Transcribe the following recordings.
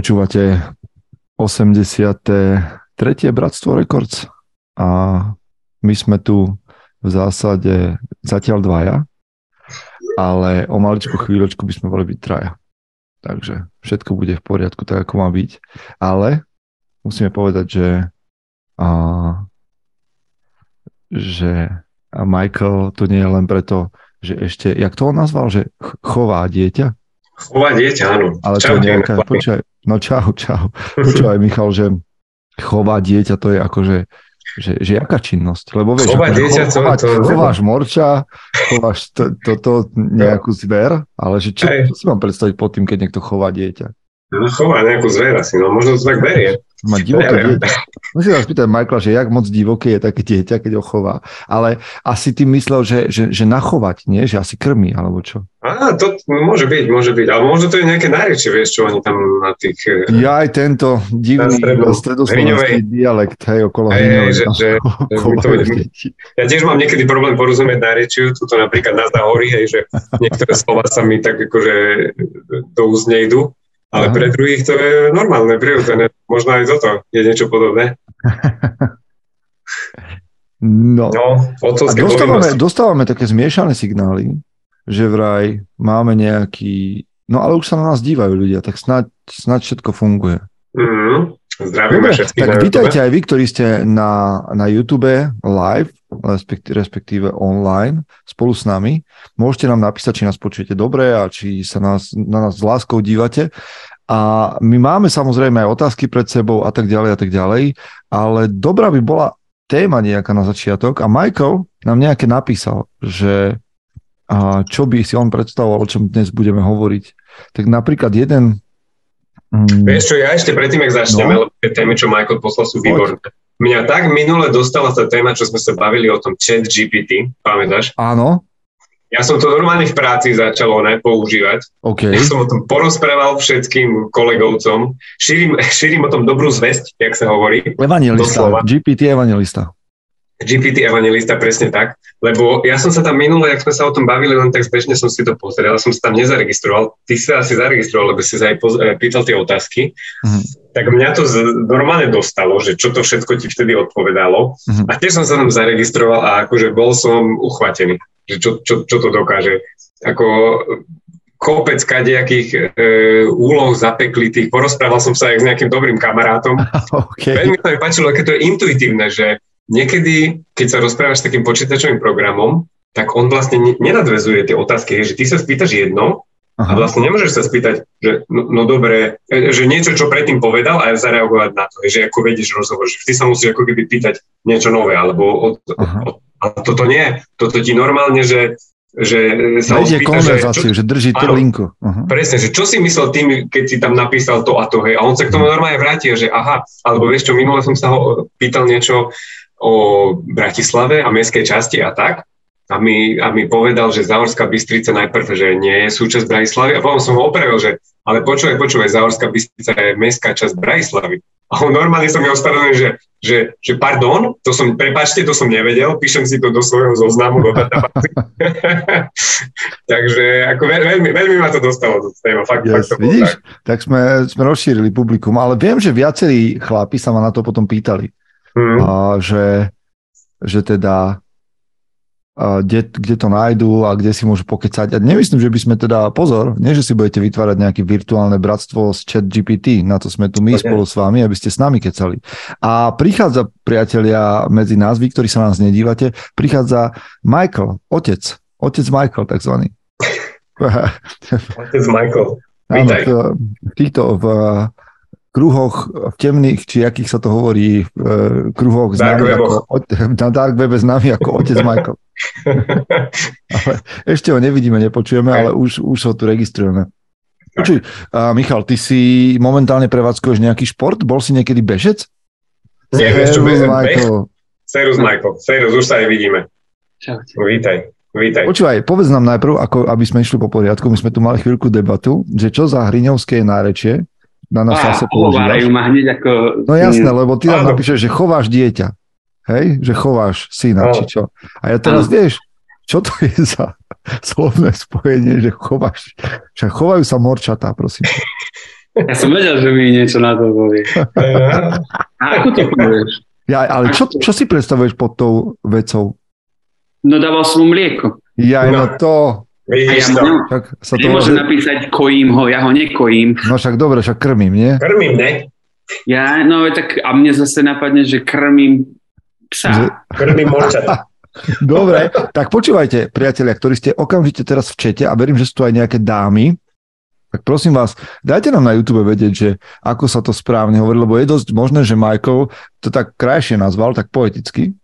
počúvate 83. Bratstvo Records a my sme tu v zásade zatiaľ dvaja, ale o maličku chvíľočku by sme boli byť traja. Takže všetko bude v poriadku tak, ako má byť. Ale musíme povedať, že, a, že Michael tu nie je len preto, že ešte, jak to on nazval, že chová dieťa? Chová dieťa, áno. Ale čau, to je nejaká, počkaj, no čau, čau. Počúvaj, Michal, že chová dieťa, to je akože že, že jaká činnosť? Lebo vieš, Chová dieťa, cho, chovať, to, to, chováš morča, chováš toto to, to, nejakú zver, ale že čo, čo si mám predstaviť pod tým, keď niekto chová dieťa? No, chová nejakú zver asi, no možno to tak berie. Má divoké dieťa. Musím sa spýtať Michaela, že jak moc divoké je také dieťa, keď ho chová. Ale asi ty myslel, že, že, že nachovať, nie? Že asi krmí, alebo čo? Á, to môže byť, môže byť. Ale možno to je nejaké najrečšie, vieš, čo oni tam na tých... Eh, ja aj tento divný stredoslovenský dialekt, hej, okolo hej, že, že, to, Ja tiež mám niekedy problém porozumieť nárečiu, tuto napríklad na Zahory, hej, že niektoré slova sa mi tak akože do úst nejdu. Ale Aha. pre druhých to je normálne, prirodzené. Možno aj toto je niečo podobné. No, no a dostávame, dostávame také zmiešané signály, že vraj máme nejaký... No ale už sa na nás dívajú ľudia, tak snáď, snáď všetko funguje. Mm, zdravíme Dobre, všetkých tak vítajte aj vy, ktorí ste na, na YouTube live, respektíve, online, spolu s nami. Môžete nám napísať, či nás počujete dobre a či sa nás, na nás s láskou dívate. A my máme samozrejme aj otázky pred sebou a tak ďalej a tak ďalej, ale dobrá by bola téma nejaká na začiatok a Michael nám nejaké napísal, že a čo by si on predstavoval, o čom dnes budeme hovoriť. Tak napríklad jeden... Mm, Vieš čo, ja ešte predtým, ak začneme, no? lebo tie témy, čo Michael poslal, sú výborné. Mňa tak minule dostala tá téma, čo sme sa bavili o tom chat GPT, pamätáš? Áno. Ja som to normálne v práci začal ne, používať. Okay. Ja som o tom porozprával všetkým kolegovcom. Šírim, šírim o tom dobrú zväzť, jak sa hovorí. Evangelista, GPT evangelista. GPT evangelista, presne tak. Lebo ja som sa tam minule, ak sme sa o tom bavili, len tak zbežne som si to pozrel, som sa tam nezaregistroval. Ty sa asi zaregistroval, lebo si sa aj poz- eh, pýtal tie otázky. Mm-hmm. Tak mňa to z- normálne dostalo, že čo to všetko ti vtedy odpovedalo. Mm-hmm. A tiež som sa tam zaregistroval a akože bol som uchvatený, že čo, čo, čo to dokáže. Ako kopec kadejakých e, úloh zapeklitých. Porozprával som sa aj s nejakým dobrým kamarátom. Okay. Veľmi sa mi páčilo, aké to je intuitívne, že niekedy, keď sa rozprávaš s takým počítačovým programom, tak on vlastne nenadvezuje tie otázky, že ty sa spýtaš jedno Aha. a vlastne nemôžeš sa spýtať, že no, no dobre, e, že niečo, čo predtým povedal a zareagovať na to, že ako vedieš rozhovor, že ty sa musíš ako keby pýtať niečo nové, alebo od, od, a toto nie, toto ti normálne, že že sa Vedie konverzáciu, že, čo, že drží tú linku. Uh-huh. Presne, že čo si myslel tým, keď si tam napísal to a to, hej, a on sa k tomu mhm. normálne vráti, že aha, alebo vieš čo, minule som sa ho pýtal niečo, o Bratislave a mestskej časti a tak. A mi, a mi povedal, že Záhorská Bystrica najprv, že nie je súčasť Bratislavy. A potom som ho opravil, že ale počúvaj, počúvaj, Záhorská Bystrica je mestská časť Bratislavy. A on normálne som mi ospravedlnil, že, že, že pardon, to som, prepáčte, to som nevedel, píšem si to do svojho zoznamu do Takže ako veľmi, veľmi ma to dostalo do téma. Fakt, yes, fakt to vidíš, tak. tak sme, sme rozšírili publikum, ale viem, že viacerí chlapi sa ma na to potom pýtali mm. a že, že teda a kde, kde to nájdú a kde si môžu pokecať. A nemyslím, že by sme teda, pozor, nie, že si budete vytvárať nejaké virtuálne bratstvo z chat GPT, na to sme tu my okay. spolu s vami, aby ste s nami kecali. A prichádza, priatelia, medzi nás, vy, ktorí sa nás nedívate, prichádza Michael, otec, otec Michael takzvaný. Otec Michael. Áno, v, v týchto, v, kruhoch v temných, či akých sa to hovorí, v e, kruhoch známy ako, na dark webe známy ako otec Michael. ale ešte ho nevidíme, nepočujeme, ale už, už ho tu registrujeme. Počuj, uh, Michal, ty si momentálne prevádzkuješ nejaký šport? Bol si niekedy bežec? Nie, vieš čo, bežec, Michael. Serus Michael, Serus, už sa aj vidíme. Čaute. Vítaj. Vítaj. Počúvaj, povedz nám najprv, ako, aby sme išli po poriadku, my sme tu mali chvíľku debatu, že čo za hriňovské nárečie na nás zase používaš. ma hneď ako... No jasné, lebo ty nám napíšeš, že chováš dieťa. Hej? Že chováš syna, či čo. A ja teraz, vieš, čo to je za slovné spojenie, že chováš. Však chovajú sa morčatá, prosím. Ja som vedel, že mi niečo na to povie. A ako to povieš? Ja, ale čo, čo si predstavuješ pod tou vecou? No dával som mu mlieko. Ja, no, no to... Vidíš to. Však sa to Nemôžem napísať kojím ho, ja ho nekojím. No však dobre, však krmím, nie? Krmím, ne? Ja, no tak a mne zase napadne, že krmím psa. Že... Krmím morčata. Dobre, tak počúvajte, priatelia, ktorí ste okamžite teraz v čete a verím, že sú tu aj nejaké dámy, tak prosím vás, dajte nám na YouTube vedieť, že ako sa to správne hovorí, lebo je dosť možné, že Michael to tak krajšie nazval, tak poeticky,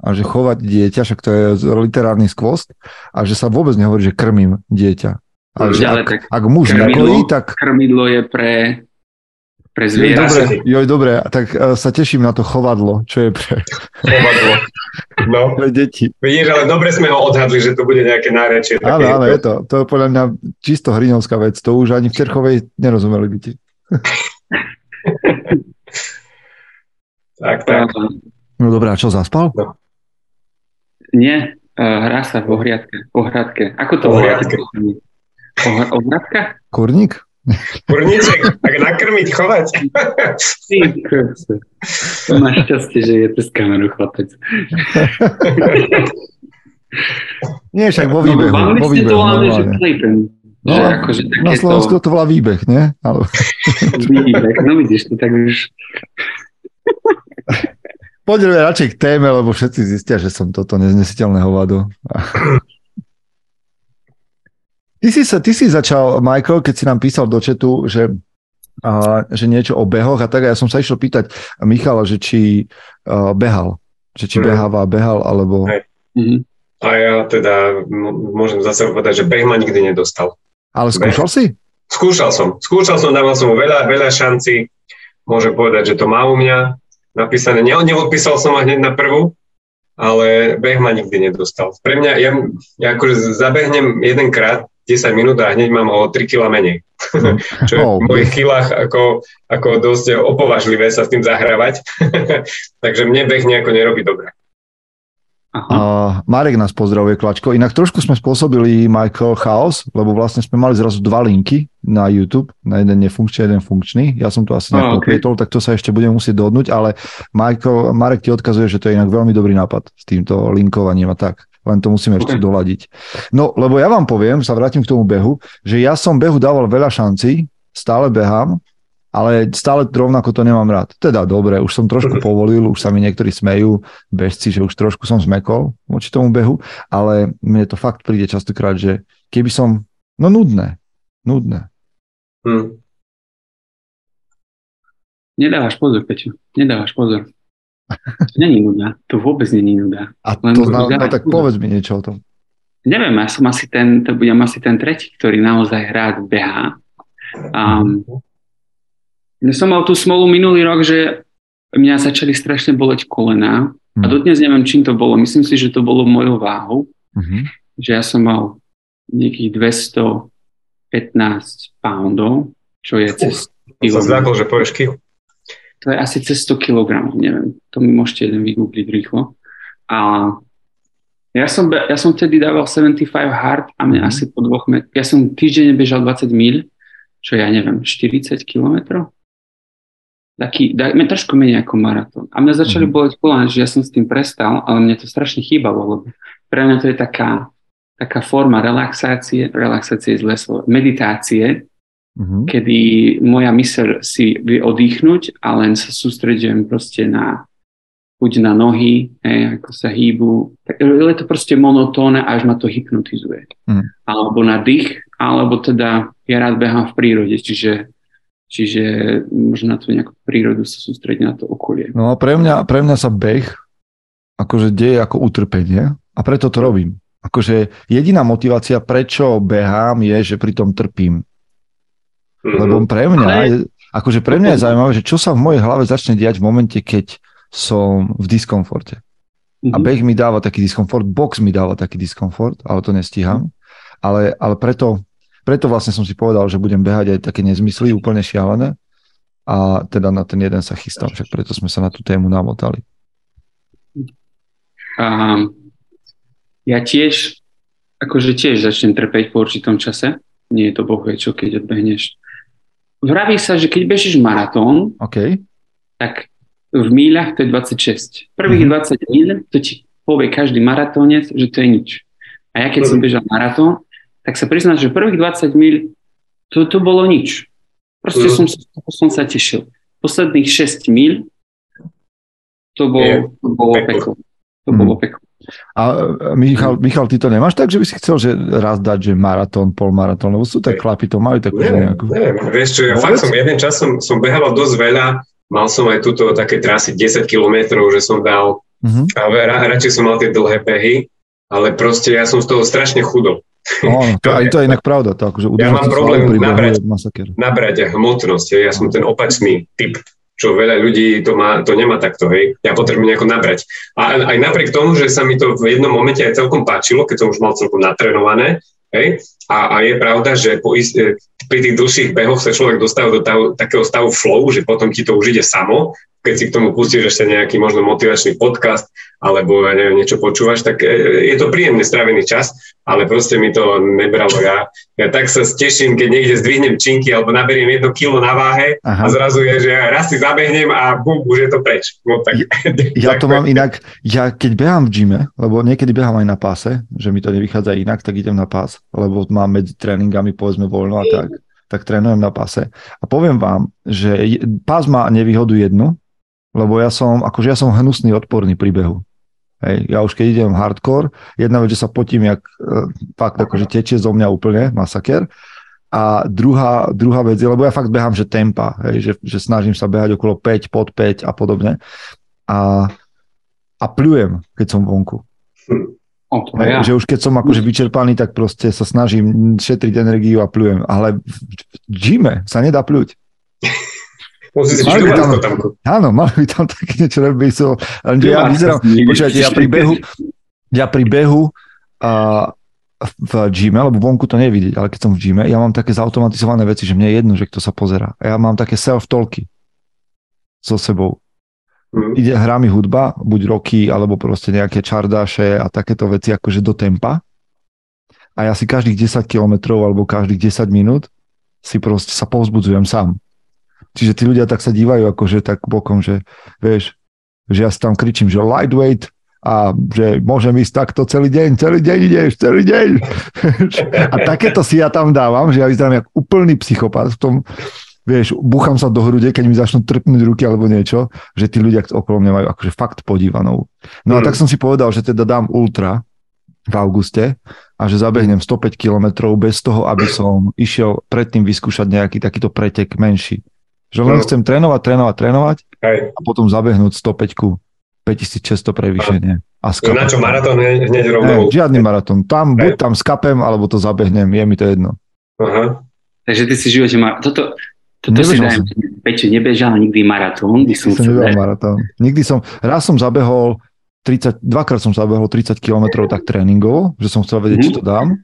a že chovať dieťa, však to je literárny skvost, a že sa vôbec nehovorí, že krmím dieťa. Ale že ak, tak ak muž nekojí, tak... Krmidlo je pre pre zviera. Dobre, joj, dobre, tak uh, sa teším na to chovadlo, čo je pre... Chovadlo. No. Pre deti. Vidíš, ale dobre sme ho odhadli, že to bude nejaké nárečie. Áno, áno, je to. To je podľa mňa čisto hrinovská vec. To už ani v Čerchovej nerozumeli by ti. tak, tak. No dobré, a čo, zaspal? No. Nie, hrá sa v ohriadke. Ohradke. Ako to ohriadke? Ohradka? Kurník? Kurníček, tak nakrmiť, chovať. Máš šťastie, že je to z kameru chlapec. Nie, však vo výbehu. No, vo výbehu, to že No, že akože na Slovensku to volá výbeh, nie? Ale... výbeh, no vidíš, to tak už... Poďme radšej k téme, lebo všetci zistia, že som toto neznesiteľné hovado. Ty si, sa, ty si začal, Michael, keď si nám písal do četu, že, a, že niečo o behoch a tak, ja som sa išiel pýtať Michala, že či a, behal, že či mm. beháva behal, alebo... Mm-hmm. A ja teda môžem zase povedať, že beh ma nikdy nedostal. Ale skúšal beh. si? Skúšal som. Skúšal som, dával som mu veľa, veľa šanci. Môžem povedať, že to má u mňa napísané. Ne, neodpísal som ma hneď na prvú, ale beh ma nikdy nedostal. Pre mňa, ja, ja akože zabehnem jedenkrát 10 minút a hneď mám o 3 kg menej. Hm. Čo je v mojich kilách ako, ako dosť opovažlivé sa s tým zahrávať. Takže mne beh nejako nerobí dobre. Aha. Marek nás pozdravuje, Klačko. Inak trošku sme spôsobili Michael chaos, lebo vlastne sme mali zrazu dva linky na YouTube, na jeden nefunkčný, jeden funkčný. Ja som to asi nejak okay. tak to sa ešte budeme musieť dohodnúť, ale Michael, Marek ti odkazuje, že to je inak veľmi dobrý nápad s týmto linkovaním a tak len to musíme okay. ešte doľadiť. No, lebo ja vám poviem, sa vrátim k tomu behu, že ja som behu dával veľa šancí, stále behám, ale stále rovnako to nemám rád. Teda dobre, už som trošku povolil, už sa mi niektorí smejú, bežci, že už trošku som zmekol voči tomu behu, ale mne to fakt príde častokrát, že keby som, no nudné, nudné. Hmm. Nedávaš pozor, Peťo, nedávaš pozor. Není nuda, to vôbec není nuda. A Len to znamená, no, tak povedz mi niečo o tom. Neviem, ja som asi ten, to budem asi ten tretí, ktorý naozaj rád behá. Um, ja som mal tú smolu minulý rok, že mňa začali strašne boleť kolena a mhm. dodnes neviem, čím to bolo. Myslím si, že to bolo mojou váhou. Uh-huh. Že ja som mal nejakých 215 poundov, čo je cez... Uh, som že povieš kilo to je asi cez 100 kg, neviem, to mi môžete jeden vygoogliť rýchlo. A ja som, ja som vtedy dával 75 hard a mňa mm. asi po dvoch met- ja som týždeň bežal 20 mil, čo ja neviem, 40 km? Taký, dajme trošku menej ako maratón. A mňa začali mm. boleť kolán, že ja som s tým prestal, ale mne to strašne chýbalo, lebo pre mňa to je taká, taká forma relaxácie, relaxácie je zlé slovo, meditácie, mm-hmm. kedy moja myseľ si vie oddychnúť a len sa sústredujem proste na buď na nohy, hej, ako sa hýbu. Je to proste monotónne, až ma to hypnotizuje. Mm. Alebo na dých, alebo teda ja rád behám v prírode, čiže, čiže možno na tú nejakú prírodu sa sústrediť na to okolie. No a pre mňa, pre mňa sa beh akože deje ako utrpenie a preto to robím. Akože jediná motivácia, prečo behám, je, že pri tom trpím. Lebo mhm. pre mňa, je, akože pre mňa je zaujímavé, že čo sa v mojej hlave začne diať v momente, keď som v diskomforte. A mhm. beh mi dáva taký diskomfort, box mi dáva taký diskomfort, ale to nestíham. Ale, ale preto, preto vlastne som si povedal, že budem behať aj také nezmysly, úplne šialené. A teda na ten jeden sa chystám, však preto sme sa na tú tému namotali. Um, ja tiež, akože tiež začnem trpeť po určitom čase. Nie je to bohvie čo, keď odbehneš vraví sa, že keď bežíš maratón, OK. tak v míľach to je 26. Prvých mm-hmm. 20 míľ, to ti povie každý maratónec, že to je nič. A ja keď som bežal maratón, tak sa priznám, že prvých 20 míľ to, to bolo nič. Proste mm. som, som sa tešil. Posledných 6 míľ to bolo, to bolo peklo. To mm. bolo peklo. A Michal, Michal, ty to nemáš tak, že by si chcel, že raz dať, že maratón, polmaratón, lebo sú tak chlapi, to majú takú neviem, nejakú... Neviem, vieš čo, ja Vôbec? fakt som jeden čas som, som behal dosť veľa, mal som aj túto také trasy 10 kilometrov, že som dal, uh-huh. a radšej som mal tie dlhé behy, ale proste ja som z toho strašne chudol. No, to, aj to je inak pravda. To akože ja mám problém nabrať, nabrať hmotnosť. Ja som ten opačný typ čo veľa ľudí to, má, to nemá takto, hej. Ja potrebujem nejako nabrať. A aj napriek tomu, že sa mi to v jednom momente aj celkom páčilo, keď som už mal celkom natrenované, hej, a, a je pravda, že po ist, pri tých dlhších behoch sa človek dostáva do tahu, takého stavu flow, že potom ti to už ide samo, keď si k tomu pustíš ešte nejaký možno motivačný podcast alebo ja neviem, niečo počúvaš, tak e, je to príjemne strávený čas, ale proste mi to nebralo. Ja, ja tak sa teším, keď niekde zdvihnem činky alebo naberiem jedno kilo na váhe Aha. a zrazu je, že raz si zabehnem a bum, už je to preč. No, tak, ja, ja to mám inak, ja keď behám v gyme, lebo niekedy behám aj na páse, že mi to nevychádza inak, tak idem na pás, lebo mám medzi tréningami povedzme voľno a tak tak trénujem na pase. A poviem vám, že pás má nevýhodu jednu, lebo ja som, akože ja som hnusný odporný pri behu. Hej, ja už keď idem hardcore, jedna vec, že sa potím, jak uh, fakt akože tečie zo mňa úplne, masaker. A druhá, druhá vec je, lebo ja fakt behám, že tempa, hej, že, že snažím sa behať okolo 5, pod 5 a podobne. A, a pľujem, keď som vonku. O, hej, ja. Že už keď som akože vyčerpaný, tak proste sa snažím šetriť energiu a pľujem. Ale v gyme sa nedá pľuť. Mali tam, Áno, mali by tam také niečo robiť. So, ja vyzerám, počujete, ja pri behu, ja pri behu a v gyme, lebo vonku to nevidieť, ale keď som v gyme, ja mám také zautomatizované veci, že mne je jedno, že kto sa pozera. A ja mám také self-talky so sebou. Mm. Ide, hrá mi hudba, buď roky, alebo proste nejaké čardáše a takéto veci akože do tempa. A ja si každých 10 kilometrov alebo každých 10 minút si proste sa povzbudzujem sám. Čiže tí ľudia tak sa dívajú akože tak bokom, že vieš, že ja si tam kričím, že lightweight a že môžem ísť takto celý deň, celý deň ideš, celý deň. a takéto si ja tam dávam, že ja vyzerám jak úplný psychopat v tom, vieš, búcham sa do hrude, keď mi začnú trpnúť ruky alebo niečo, že tí ľudia okolo mňa majú akože fakt podívanou. No a mm. tak som si povedal, že teda dám ultra v auguste a že zabehnem 105 kilometrov bez toho, aby som išiel predtým vyskúšať nejaký takýto pretek menší. Že len no. chcem trénovať, trénovať, trénovať Hej. a potom zabehnúť 105 5600 prevýšenie. A na čo maratón hneď rovno? Ne, žiadny maratón. Tam, Hej. buď tam skapem, alebo to zabehnem, je mi to jedno. Aha. Takže ty si v živote mar- toto, toto si dajem, Peťo, nebežal nikdy maratón. By som som maratón. Nikdy som, raz som zabehol 30, dvakrát som zabehol 30 km tak tréningovo, že som chcel vedieť, mm. či to dám.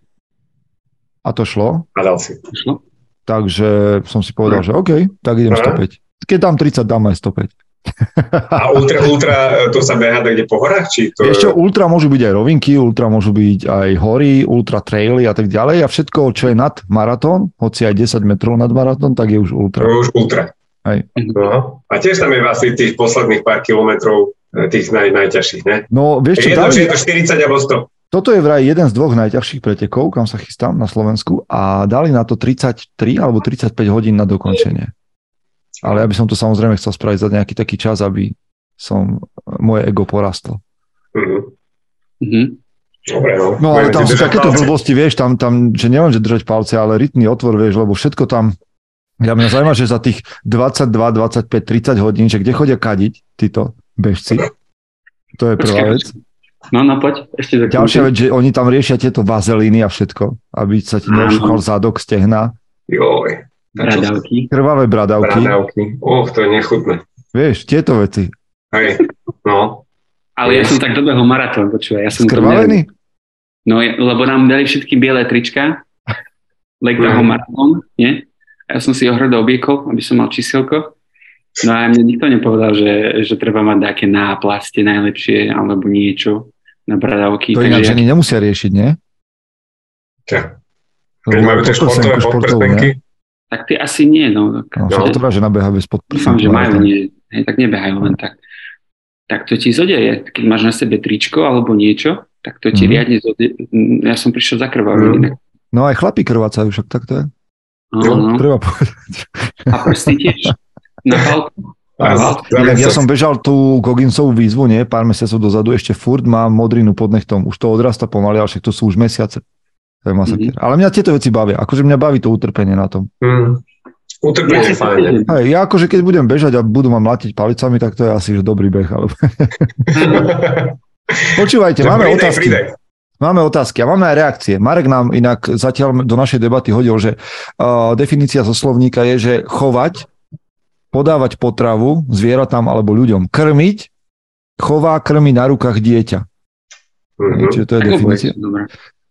A to šlo. A dal si. Šlo? Takže som si povedal, že OK, tak idem 105. Keď dám 30, dám aj 105. A ultra, ultra, to sa beha kde po horách? Či to... Ešte ultra môžu byť aj rovinky, ultra môžu byť aj hory, ultra traily a tak ďalej a všetko, čo je nad maratón, hoci aj 10 metrov nad maratón, tak je už ultra. To už ultra. Aj. No. A tiež tam je asi tých posledných pár kilometrov eh, tých naj, najťažších, ne? No, vieš čo, Jedno, dali... je to 40 alebo 100. Toto je vraj jeden z dvoch najťažších pretekov, kam sa chystám na Slovensku a dali na to 33 alebo 35 hodín na dokončenie. Ale ja by som to samozrejme chcel spraviť za nejaký taký čas, aby som moje ego porastlo. Mm-hmm. Dobre, no. no ale tam sú takéto palce. blbosti, vieš, tam, tam, že nielen, že držať palce, ale rytný otvor, vieš, lebo všetko tam, ja mňa zaujíma, že za tých 22, 25, 30 hodín, že kde chodia kadiť títo bežci, to je prvá vec. No, no poď, ešte za Ďalšia vec, že oni tam riešia tieto vazelíny a všetko, aby sa ti neušúchal zadok, stehna. Joj. Bradavky. Krvavé bradavky. Bradavky. Och, to je nechutné. Vieš, tieto veci. Hej, no. Ale ja som tak dobehol maratón, počúvaj. Ja som Skrvavený? No, lebo nám dali všetky biele trička, leg mm. maratón, nie? A ja som si ho hrdo obiekol, aby som mal číselko. No a mne nikto nepovedal, že, že treba mať také náplastie najlepšie alebo niečo na bradavky. To ináč ženy nemusia riešiť, nie? Čo? Keď majú tie športové podprstenky? Tak ty asi nie, no. Tak, no, no. To že nabeha bez podprsenku. Dúfam, že majú, nie, hej, tak nebehajú len tak. Tak to ti zodeje. Keď máš na sebe tričko alebo niečo, tak to ti mm-hmm. riadne zodeje. Ja som prišiel za krvavený. Mm. No aj chlapi krvácajú, však tak to je. No, no. Treba povedať. A prsty tiež. Na palku. Ja, ja som bežal tú Gogginsovú výzvu, nie, pár mesiacov dozadu, ešte furt mám modrinu pod nechtom. Už to odrasta pomaly, ale však to sú už mesiace. To je masakér. Mm-hmm. Ale mňa tieto veci bavia. Akože mňa baví to utrpenie na tom. Mm. Utrpenie je fajn. Hej, ja akože keď budem bežať a budú ma mlatiť palicami, tak to je asi že dobrý beh. Ale... Počúvajte, máme pridej, otázky. Pridej. Máme otázky a máme aj reakcie. Marek nám inak zatiaľ do našej debaty hodil, že uh, definícia zo slovníka je, že chovať podávať potravu zvieratám alebo ľuďom. Krmiť, chová, krmi na rukách dieťa. Mm-hmm. Čiže to je definícia.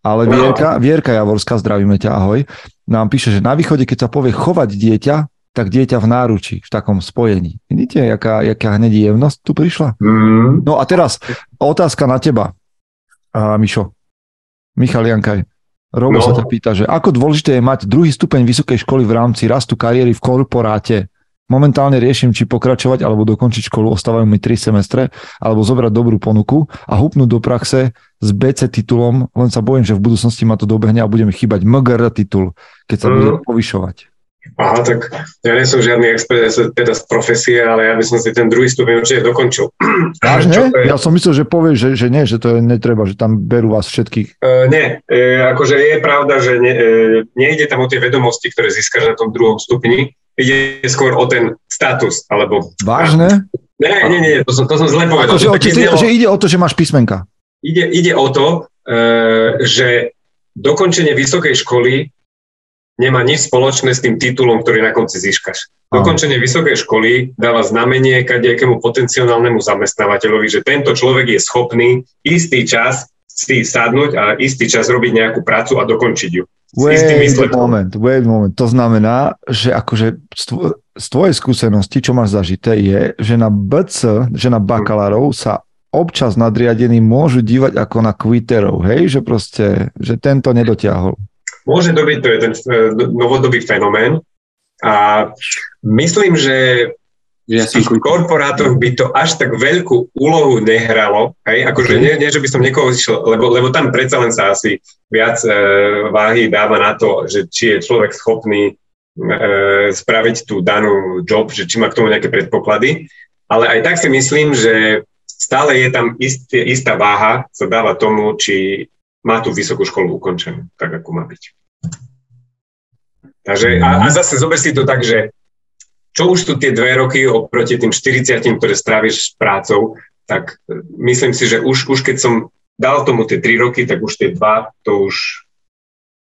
Ale Vierka, Vierka Javorská, zdravíme ťa, ahoj, nám píše, že na východe, keď sa povie chovať dieťa, tak dieťa v náručí, v takom spojení. Vidíte, jaká, jaká hneď jemnosť tu prišla? Mm. No a teraz otázka na teba, a Mišo. Michal Jankaj. Robo no. sa ťa pýta, že ako dôležité je mať druhý stupeň vysokej školy v rámci rastu kariéry v korporáte? Momentálne riešim, či pokračovať alebo dokončiť školu, ostávajú mi 3 semestre, alebo zobrať dobrú ponuku a hupnúť do praxe s BC titulom, len sa bojím, že v budúcnosti ma to dobehne a budeme chýbať MGR titul, keď sa mm. bude povyšovať. Aha, tak ja nie som žiadny expert teda z profesie, ale ja by som si ten druhý stupeň určite dokončil. Vážne? Je... Ja som myslel, že povieš, že, že nie, že to je netreba, že tam berú vás všetkých. Uh, nie, uh, akože je pravda, že ne, uh, nejde tam o tie vedomosti, ktoré získaš na tom druhom stupni, ide skôr o ten status, alebo... Vážne? Nie, nie, nie, to som, to som zle povedal. Ako, že, ty, že ide o to, že máš písmenka. Ide, ide o to, uh, že dokončenie vysokej školy nemá nič spoločné s tým titulom, ktorý na konci získaš. Dokončenie vysokej školy dáva znamenie kadejakému potenciálnemu zamestnávateľovi, že tento človek je schopný istý čas si sadnúť a istý čas robiť nejakú prácu a dokončiť ju. Wait moment, wait moment. To znamená, že akože z tvojej skúsenosti, čo máš zažité, je, že na BC, že na bakalárov sa občas nadriadení môžu dívať ako na kviterov, hej? Že proste, že tento nedotiahol. Môže dobiť, to je ten e, novodobý fenomén. A myslím, že v tých korporátoch by to až tak veľkú úlohu nehralo, hej, akože nie, nie, že by som niekoho išiel, lebo, lebo tam predsa len sa asi viac e, váhy dáva na to, že či je človek schopný e, spraviť tú danú job, že či má k tomu nejaké predpoklady, ale aj tak si myslím, že stále je tam istý, istá váha, sa dáva tomu, či má tú vysokú školu ukončenú, tak ako má byť. Takže, a, a zase zober si to tak, že čo už tu tie dve roky oproti tým 40, ktoré stráviš s prácou, tak myslím si, že už, už keď som dal tomu tie tri roky, tak už tie dva, to už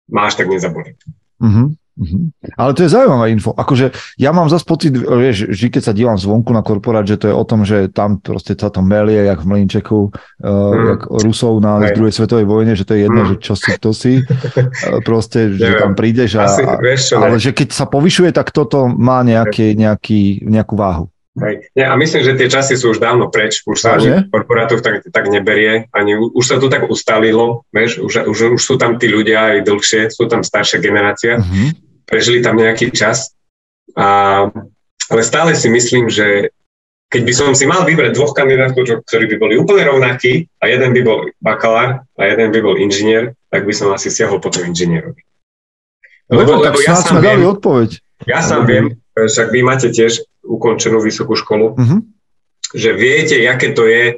máš tak nezaboliť. Mm-hmm. Mm-hmm. Ale to je zaujímavá info. Akože ja mám zase pocit, vieš, že keď sa dívam zvonku na korporát, že to je o tom, že tam proste sa to melie, jak v Mlinčeku, uh, mm. jak Rusov na Hej. druhej svetovej vojne, že to je jedno, mm. že čo si, kto si. Uh, proste, že tam prídeš a, Asi, vieš čo, ale ne? že keď sa povyšuje, tak toto má nejaký, nejaký, nejakú váhu. Hej. Ja, a myslím, že tie časy sú už dávno preč, už sa ani korporátov tak, tak neberie, ani už sa to tak ustalilo, vieš, už, už, už sú tam tí ľudia aj dlhšie, sú tam staršia generácia. Mm-hmm prežili tam nejaký čas. A, ale stále si myslím, že keď by som si mal vybrať dvoch kandidátov, ktorí by boli úplne rovnakí a jeden by bol bakalár a jeden by bol inžinier, tak by som asi siahol po tom inžinierovi. Lebo, lebo, lebo ja sám viem, odpoveď. Ja sám viem, však vy máte tiež ukončenú vysokú školu, uh-huh. že viete, aké to je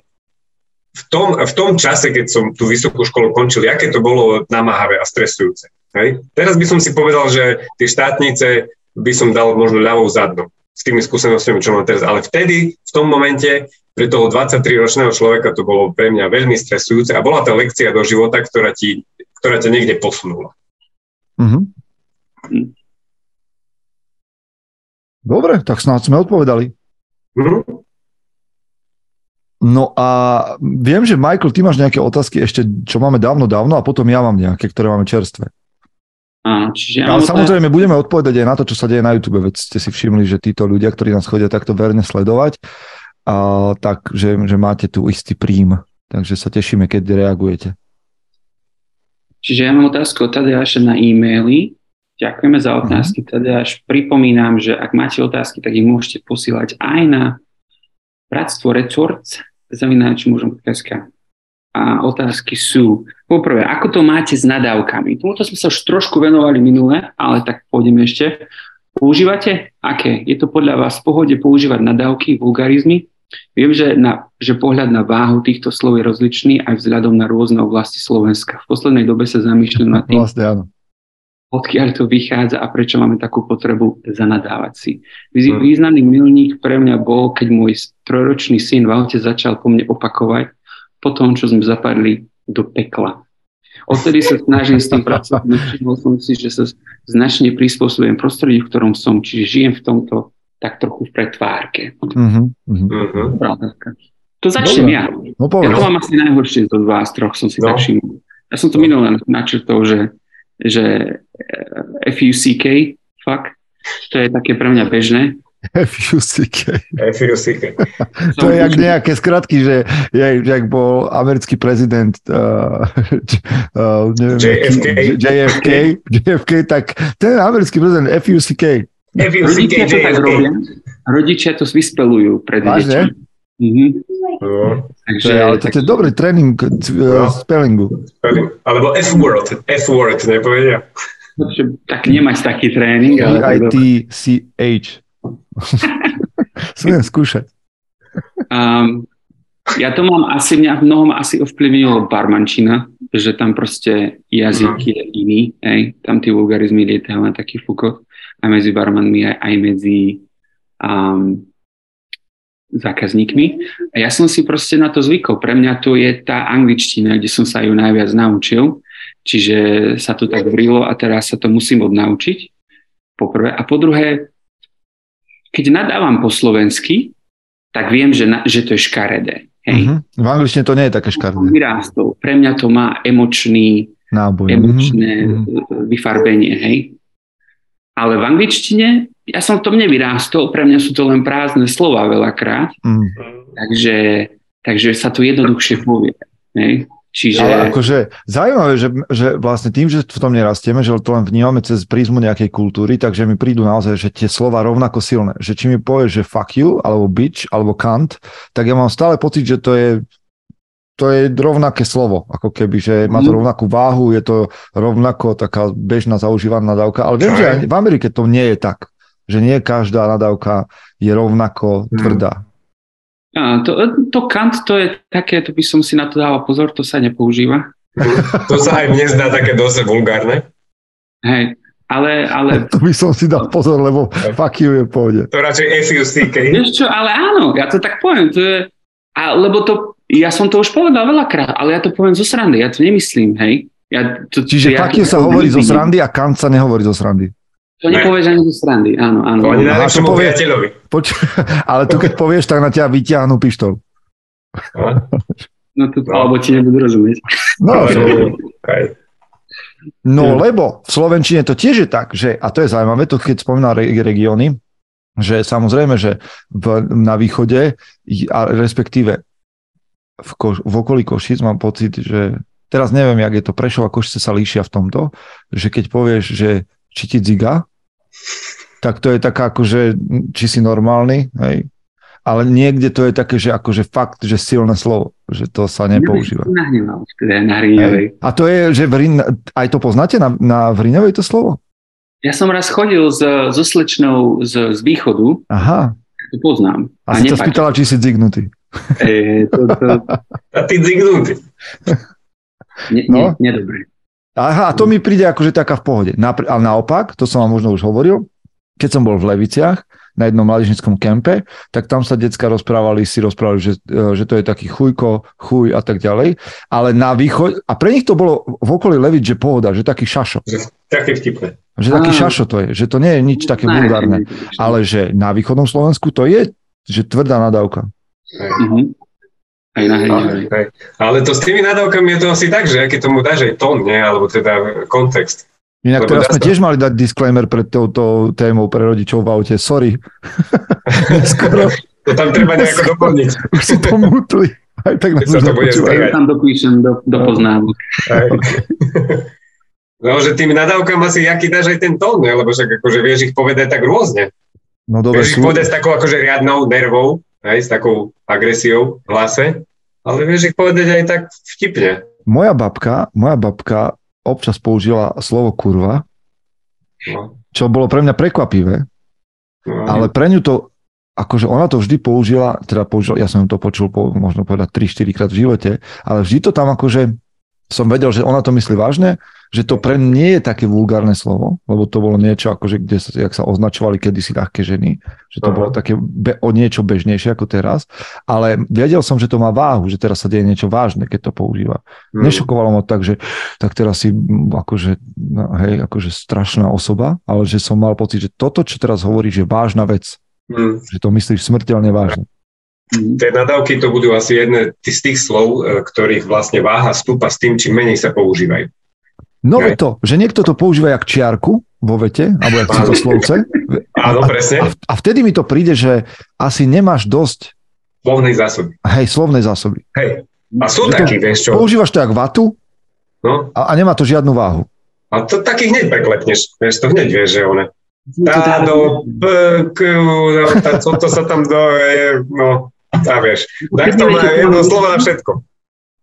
v tom, v tom čase, keď som tú vysokú školu končil, aké to bolo namáhavé a stresujúce. Hej. Teraz by som si povedal, že tie štátnice by som dal možno ľavou zadnou s tými skúsenostiami, čo mám teraz. Ale vtedy, v tom momente, pre toho 23-ročného človeka to bolo pre mňa veľmi stresujúce a bola to lekcia do života, ktorá, ti, ktorá ťa niekde posunula. Mm-hmm. Dobre, tak snáď sme odpovedali. Mm-hmm. No a viem, že Michael, ty máš nejaké otázky ešte, čo máme dávno, dávno a potom ja mám nejaké, ktoré máme čerstvé. Áno, čiže Ale samozrejme, budeme odpovedať aj na to, čo sa deje na YouTube, veď ste si všimli, že títo ľudia, ktorí nás chodia takto verne sledovať, a, tak, že, že máte tu istý príjm. Takže sa tešíme, keď reagujete. Čiže ja mám otázku od Tadeáša na e-maily. Ďakujeme za otázky. Mm-hmm. Teda až pripomínam, že ak máte otázky, tak ich môžete posílať aj na Bratstvo Records, zavináč môžem A otázky sú, poprvé, ako to máte s nadávkami? Tomuto sme sa už trošku venovali minule, ale tak pôjdeme ešte. Používate? Aké? Je to podľa vás v pohode používať nadávky, vulgarizmy? Viem, že, na, že pohľad na váhu týchto slov je rozličný aj vzhľadom na rôzne oblasti Slovenska. V poslednej dobe sa zamýšľam nad tým, vlastne, áno odkiaľ to vychádza a prečo máme takú potrebu zanadávať si. Hm. Významný milník pre mňa bol, keď môj trojročný syn v aute začal po mne opakovať po tom, čo sme zapadli do pekla. Odtedy sa snažím s tým pracovať. Všimol som si, že sa značne prispôsobujem prostredí, v ktorom som, čiže žijem v tomto tak trochu v pretvárke. Uh-huh, uh-huh. To začnem Dobre. ja. No, ja to mám asi najhoršie z vás troch, som si no. tak všimol. Ja som to no. minulé načrtol, že že eh, FUCK, fuck, to je také pre mňa bežné. FUCK. FUCK. to je jak nejaké skratky, že jak, jak bol americký prezident uh, uh, neviem, JFK. JFK, JFK, tak ten americký prezident FUCK. FUCK, Rodičia to tak robia. Rodičia to vyspelujú pred deťmi. Mm-hmm. No. Takže, to je, ale to je dobrý tréning no. spellingu. Alebo F-word, F-word, nepovedia. Tak nemať taký tréning. I-T-C-H. Smiem skúšať. Um, ja to mám asi, mňa v mnohom asi ovplyvnilo barmančina, že tam proste jazyk mm. je iný, hej. tam tie vulgarizmy lietajú na taký fukot aj medzi barmanmi, aj, aj medzi um, zákazníkmi. A ja som si proste na to zvykol. Pre mňa to je tá angličtina, kde som sa ju najviac naučil. Čiže sa to tak vrilo a teraz sa to musím odnaučiť. Po prvé. A po druhé, keď nadávam po slovensky, tak viem, že, na, že to je škaredé. Hej. Uh-huh. V angličtine to nie je také škaredé. Vyrástol. Pre mňa to má emočný, Náboj. emočné uh-huh. vyfarbenie. Hej. Ale v angličtine ja som v tom nevyrástol, pre mňa sú to len prázdne slova veľakrát, mm. takže, takže sa to jednoduchšie povie. Ne? Čiže... Ale akože zaujímavé, že, že vlastne tým, že v tom nerastieme, že to len vnímame cez prízmu nejakej kultúry, takže mi prídu naozaj, že tie slova rovnako silné. Že či mi povieš, že fuck you, alebo bitch, alebo kant, tak ja mám stále pocit, že to je to je rovnaké slovo, ako keby, že má to mhm. rovnakú váhu, je to rovnako taká bežná zaužívaná nadávka, ale viem, že aj v Amerike to nie je tak že nie každá nadávka je rovnako hmm. tvrdá. A, to, to Kant, to je také, to by som si na to dával pozor, to sa nepoužíva. to sa aj mne zdá také dosť vulgárne. Hej, ale, ale... To by som si dal pozor, lebo fuck you je pôjde. To radšej FUCK. Vieš čo, ale áno, ja to tak poviem, to je, a, lebo to, ja som to už povedal veľakrát, ale ja to poviem zo srandy, ja to nemyslím, hej. Ja, to, Čiže ja, fuck you sa hovorí zo srandy a Kant sa nehovorí zo srandy. To nepovieš ani zo srandy, áno, áno. To ani najlepšiemu povie, priateľovi. Poč- ale tu keď povieš, tak na ťa vyťahnú pištol. No to, alebo ti nebudú rozumieť. No, no lebo v Slovenčine to tiež je tak, že, a to je zaujímavé, to keď spomínal re- regióny, že samozrejme, že v, na východe, a respektíve v, Koš, v okolí Košic mám pocit, že teraz neviem, jak je to Prešov a Košice sa líšia v tomto, že keď povieš, že či ti dziga, tak to je taká akože, či si normálny, hej. Ale niekde to je také, že akože fakt, že silné slovo, že to sa nepoužíva. Na Hriňovej. A to je, že v Rín, aj to poznáte na, na Hriňovej to slovo? Ja som raz chodil s, so slečnou z, z východu. Aha. To poznám. A, a si sa spýtala, či si dzignutý. E, to, to... A ty dzignutý. Nie, no? nie, nedobre. Aha, a to mi príde akože taká v pohode. Napr- ale naopak, to som vám možno už hovoril, keď som bol v Leviciach na jednom mládežnickom kempe, tak tam sa decka rozprávali, si rozprávali, že, e, že to je taký chujko, chuj a tak ďalej. Ale na východ, a pre nich to bolo v okolí Levic, že pohoda, že taký šašo. Také vtipné. Že taký ah. šašo to je, že to nie je nič také vulgárne. Ale že na východnom Slovensku to je, že tvrdá nadávka. Uh-huh. Aj na ale, ale to s tými nadávkami je to asi tak, že keď tomu dáš aj tón, nie? alebo teda kontext. Inak teraz sme tiež mali dať disclaimer pred touto témou pre rodičov v aute. Sorry. Skoro... To tam treba nejako doplniť. Už si to mutli. Aj tak nás už Tam dopíšem do, do poznámok. No, že tým nadávkam asi jaký dáš aj ten tón, ne? lebo však akože vieš ich povedať tak rôzne. No dobre, vieš ich povedať s takou akože riadnou nervou, aj s takou agresiou v hlase, ale vieš ich povedať aj tak vtipne. Moja babka, moja babka občas použila slovo kurva, no. čo bolo pre mňa prekvapivé, no. ale pre ňu to, akože ona to vždy použila, teda použila, ja som to počul po, možno povedať 3-4 krát v živote, ale vždy to tam akože som vedel, že ona to myslí vážne, že to pre nie je také vulgárne slovo, lebo to bolo niečo, akože, kde sa, jak sa označovali kedysi ľahké ženy, že to uh-huh. bolo také be, o niečo bežnejšie ako teraz, ale vedel som, že to má váhu, že teraz sa deje niečo vážne, keď to používa. Uh-huh. Nešokovalo ma tak, že tak teraz si akože, no, hej, akože strašná osoba, ale že som mal pocit, že toto, čo teraz hovoríš, je vážna vec. Uh-huh. Že to myslíš smrteľne vážne. Mhm. Tie nadávky to budú asi jedné z tých slov, e, ktorých vlastne váha stúpa s tým, čím menej sa používajú. No je to, že niekto to používa jak čiarku vo vete, alebo jak slovce. Áno, presne. A, a vtedy mi to príde, že asi nemáš dosť Slovnej zásoby. Hej, slovnej zásoby. Hej. A sú takí, vieš čo? Používaš to jak vatu no? a, a nemá to žiadnu váhu. A to takých hneď preklepneš. Vieš, to hneď vieš, že one. Tá do no, tá, co to sa tam do, no, a vieš, tak to má jedno slovo na všetko.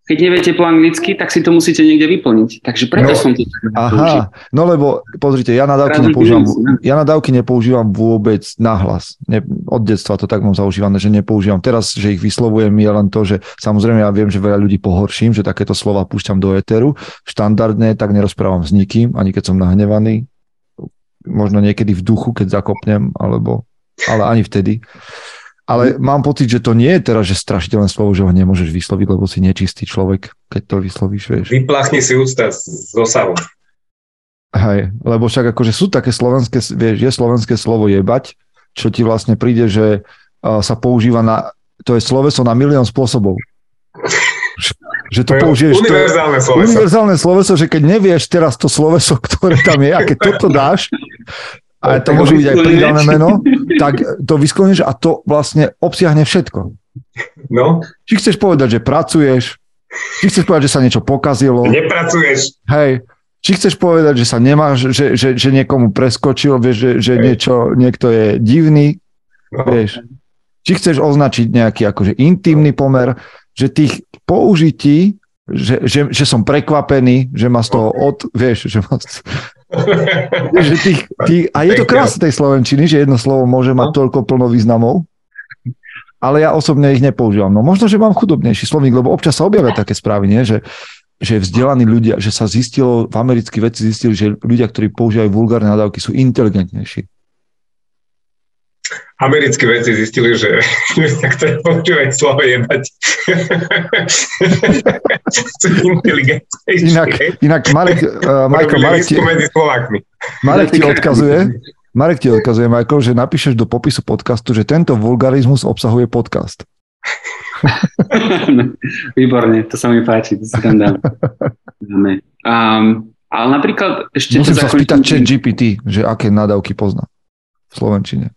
Keď neviete po anglicky, tak si to musíte niekde vyplniť. Takže preto no, som to tak Aha, no lebo pozrite, ja nadávky nepoužívam, ja nadávky nepoužívam vôbec nahlas. Ne, od detstva to tak mám zaužívané, že nepoužívam. Teraz, že ich vyslovujem, je len to, že samozrejme ja viem, že veľa ľudí pohorším, že takéto slova púšťam do éteru. Štandardne tak nerozprávam s nikým, ani keď som nahnevaný. Možno niekedy v duchu, keď zakopnem, alebo, ale ani vtedy. Ale mám pocit, že to nie je teraz, že strašidelné slovo, že ho nemôžeš vysloviť, lebo si nečistý človek, keď to vyslovíš, vieš. Vypláchni si ústa z osavu. Hej, lebo však akože sú také slovenské, vieš, je slovenské slovo jebať, čo ti vlastne príde, že sa používa na, to je sloveso na milión spôsobov. že to, to použiješ... Univerzálne to, sloveso. Univerzálne sloveso, že keď nevieš teraz to sloveso, ktoré tam je, a keď toto dáš, a to môže byť aj pridané meno, tak to vysklonieš a to vlastne obsiahne všetko. No. Či chceš povedať, že pracuješ, či chceš povedať, že sa niečo pokazilo. Nepracuješ. Hej. Či chceš povedať, že sa nemáš, že, že, že niekomu preskočil, vieš, že, že niečo, niekto je divný, no. vieš. Či chceš označiť nejaký akože intimný pomer, že tých použití, že, že, že som prekvapený, že ma z toho od, vieš, že ma, že tých, tých, a je to krásne tej slovenčiny, že jedno slovo môže mať no. toľko plno významov, ale ja osobne ich nepoužívam. No možno, že mám chudobnejší slovník, lebo občas sa objavia také správy, nie? že že vzdelaní ľudia, že sa zistilo, v amerických veci zistili, že ľudia, ktorí používajú vulgárne nadávky, sú inteligentnejší americkí vedci zistili, že ľudia, ktorí používajú slovo jebať, sú inteligentnejšie. Inak, inak Marek, uh, Michael, Marek, ti, medzi Slovákmi. Marek ti odkazuje, Marek ti odkazuje, Michael, že napíšeš do popisu podcastu, že tento vulgarizmus obsahuje podcast. Výborne, to sa mi páči, to si tam dám. Um, ale napríklad ešte... Musím sa spýtať chat GPT, že aké nadávky pozná v Slovenčine.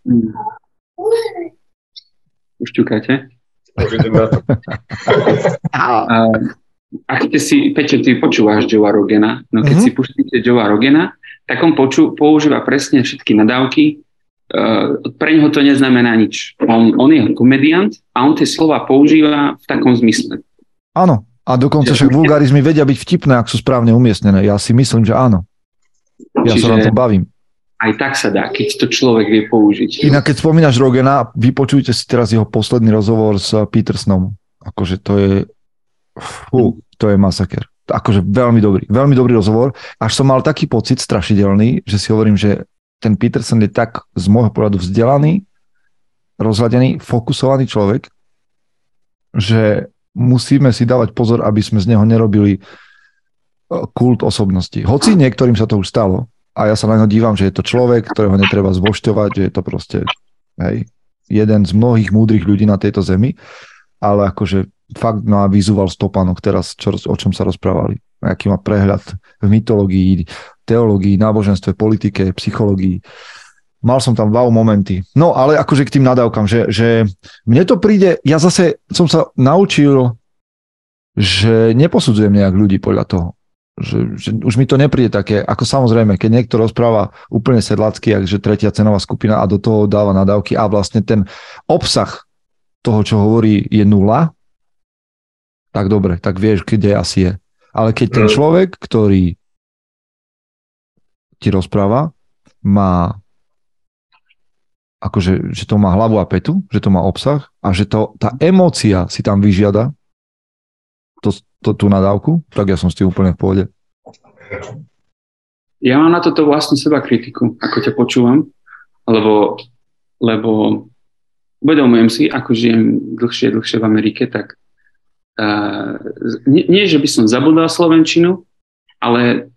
Už ťukáte? Ak ste si, Peťo, ty počúvaš Joe Rogena, no keď mm-hmm. si pustíte Joe Rogena, tak on poču, používa presne všetky nadávky, uh, pre neho to neznamená nič. On, on je komediant a on tie slova používa v takom zmysle. Áno, a dokonca však vulgarizmy vedia byť vtipné, ak sú správne umiestnené. Ja si myslím, že áno. Ja Čiže... sa na tom bavím aj tak sa dá, keď to človek vie použiť. Inak keď spomínaš Rogena, vypočujte si teraz jeho posledný rozhovor s Petersonom. Akože to je, fú, to je masaker. Akože veľmi dobrý, veľmi dobrý rozhovor. Až som mal taký pocit strašidelný, že si hovorím, že ten Peterson je tak z môjho pohľadu vzdelaný, rozhľadený, fokusovaný človek, že musíme si dávať pozor, aby sme z neho nerobili e, kult osobnosti. Hoci niektorým sa to už stalo, a ja sa na ňo dívam, že je to človek, ktorého netreba zvošťovať, že je to proste hej, jeden z mnohých múdrych ľudí na tejto zemi, ale akože fakt má vizuál stopánok teraz, čo, o čom sa rozprávali. Aký má prehľad v mytológii, teológii, náboženstve, politike, psychológii. Mal som tam wow momenty. No ale akože k tým nadávkam, že, že mne to príde, ja zase som sa naučil, že neposudzujem nejak ľudí podľa toho. Že, že už mi to nepríde také, ako samozrejme, keď niekto rozpráva úplne sedlacky, že tretia cenová skupina a do toho dáva nadávky a vlastne ten obsah toho, čo hovorí, je nula, tak dobre, tak vieš, kde asi je. Ale keď ten mm. človek, ktorý ti rozpráva, má akože, že to má hlavu a petu, že to má obsah a že to, tá emócia si tam vyžiada to, to, tú nadávku, tak ja som s tým úplne v pohode. Ja mám na toto vlastnú seba kritiku, ako ťa počúvam, lebo, lebo uvedomujem si, ako žijem dlhšie, dlhšie v Amerike, tak uh, nie, nie, že by som zabudol Slovenčinu, ale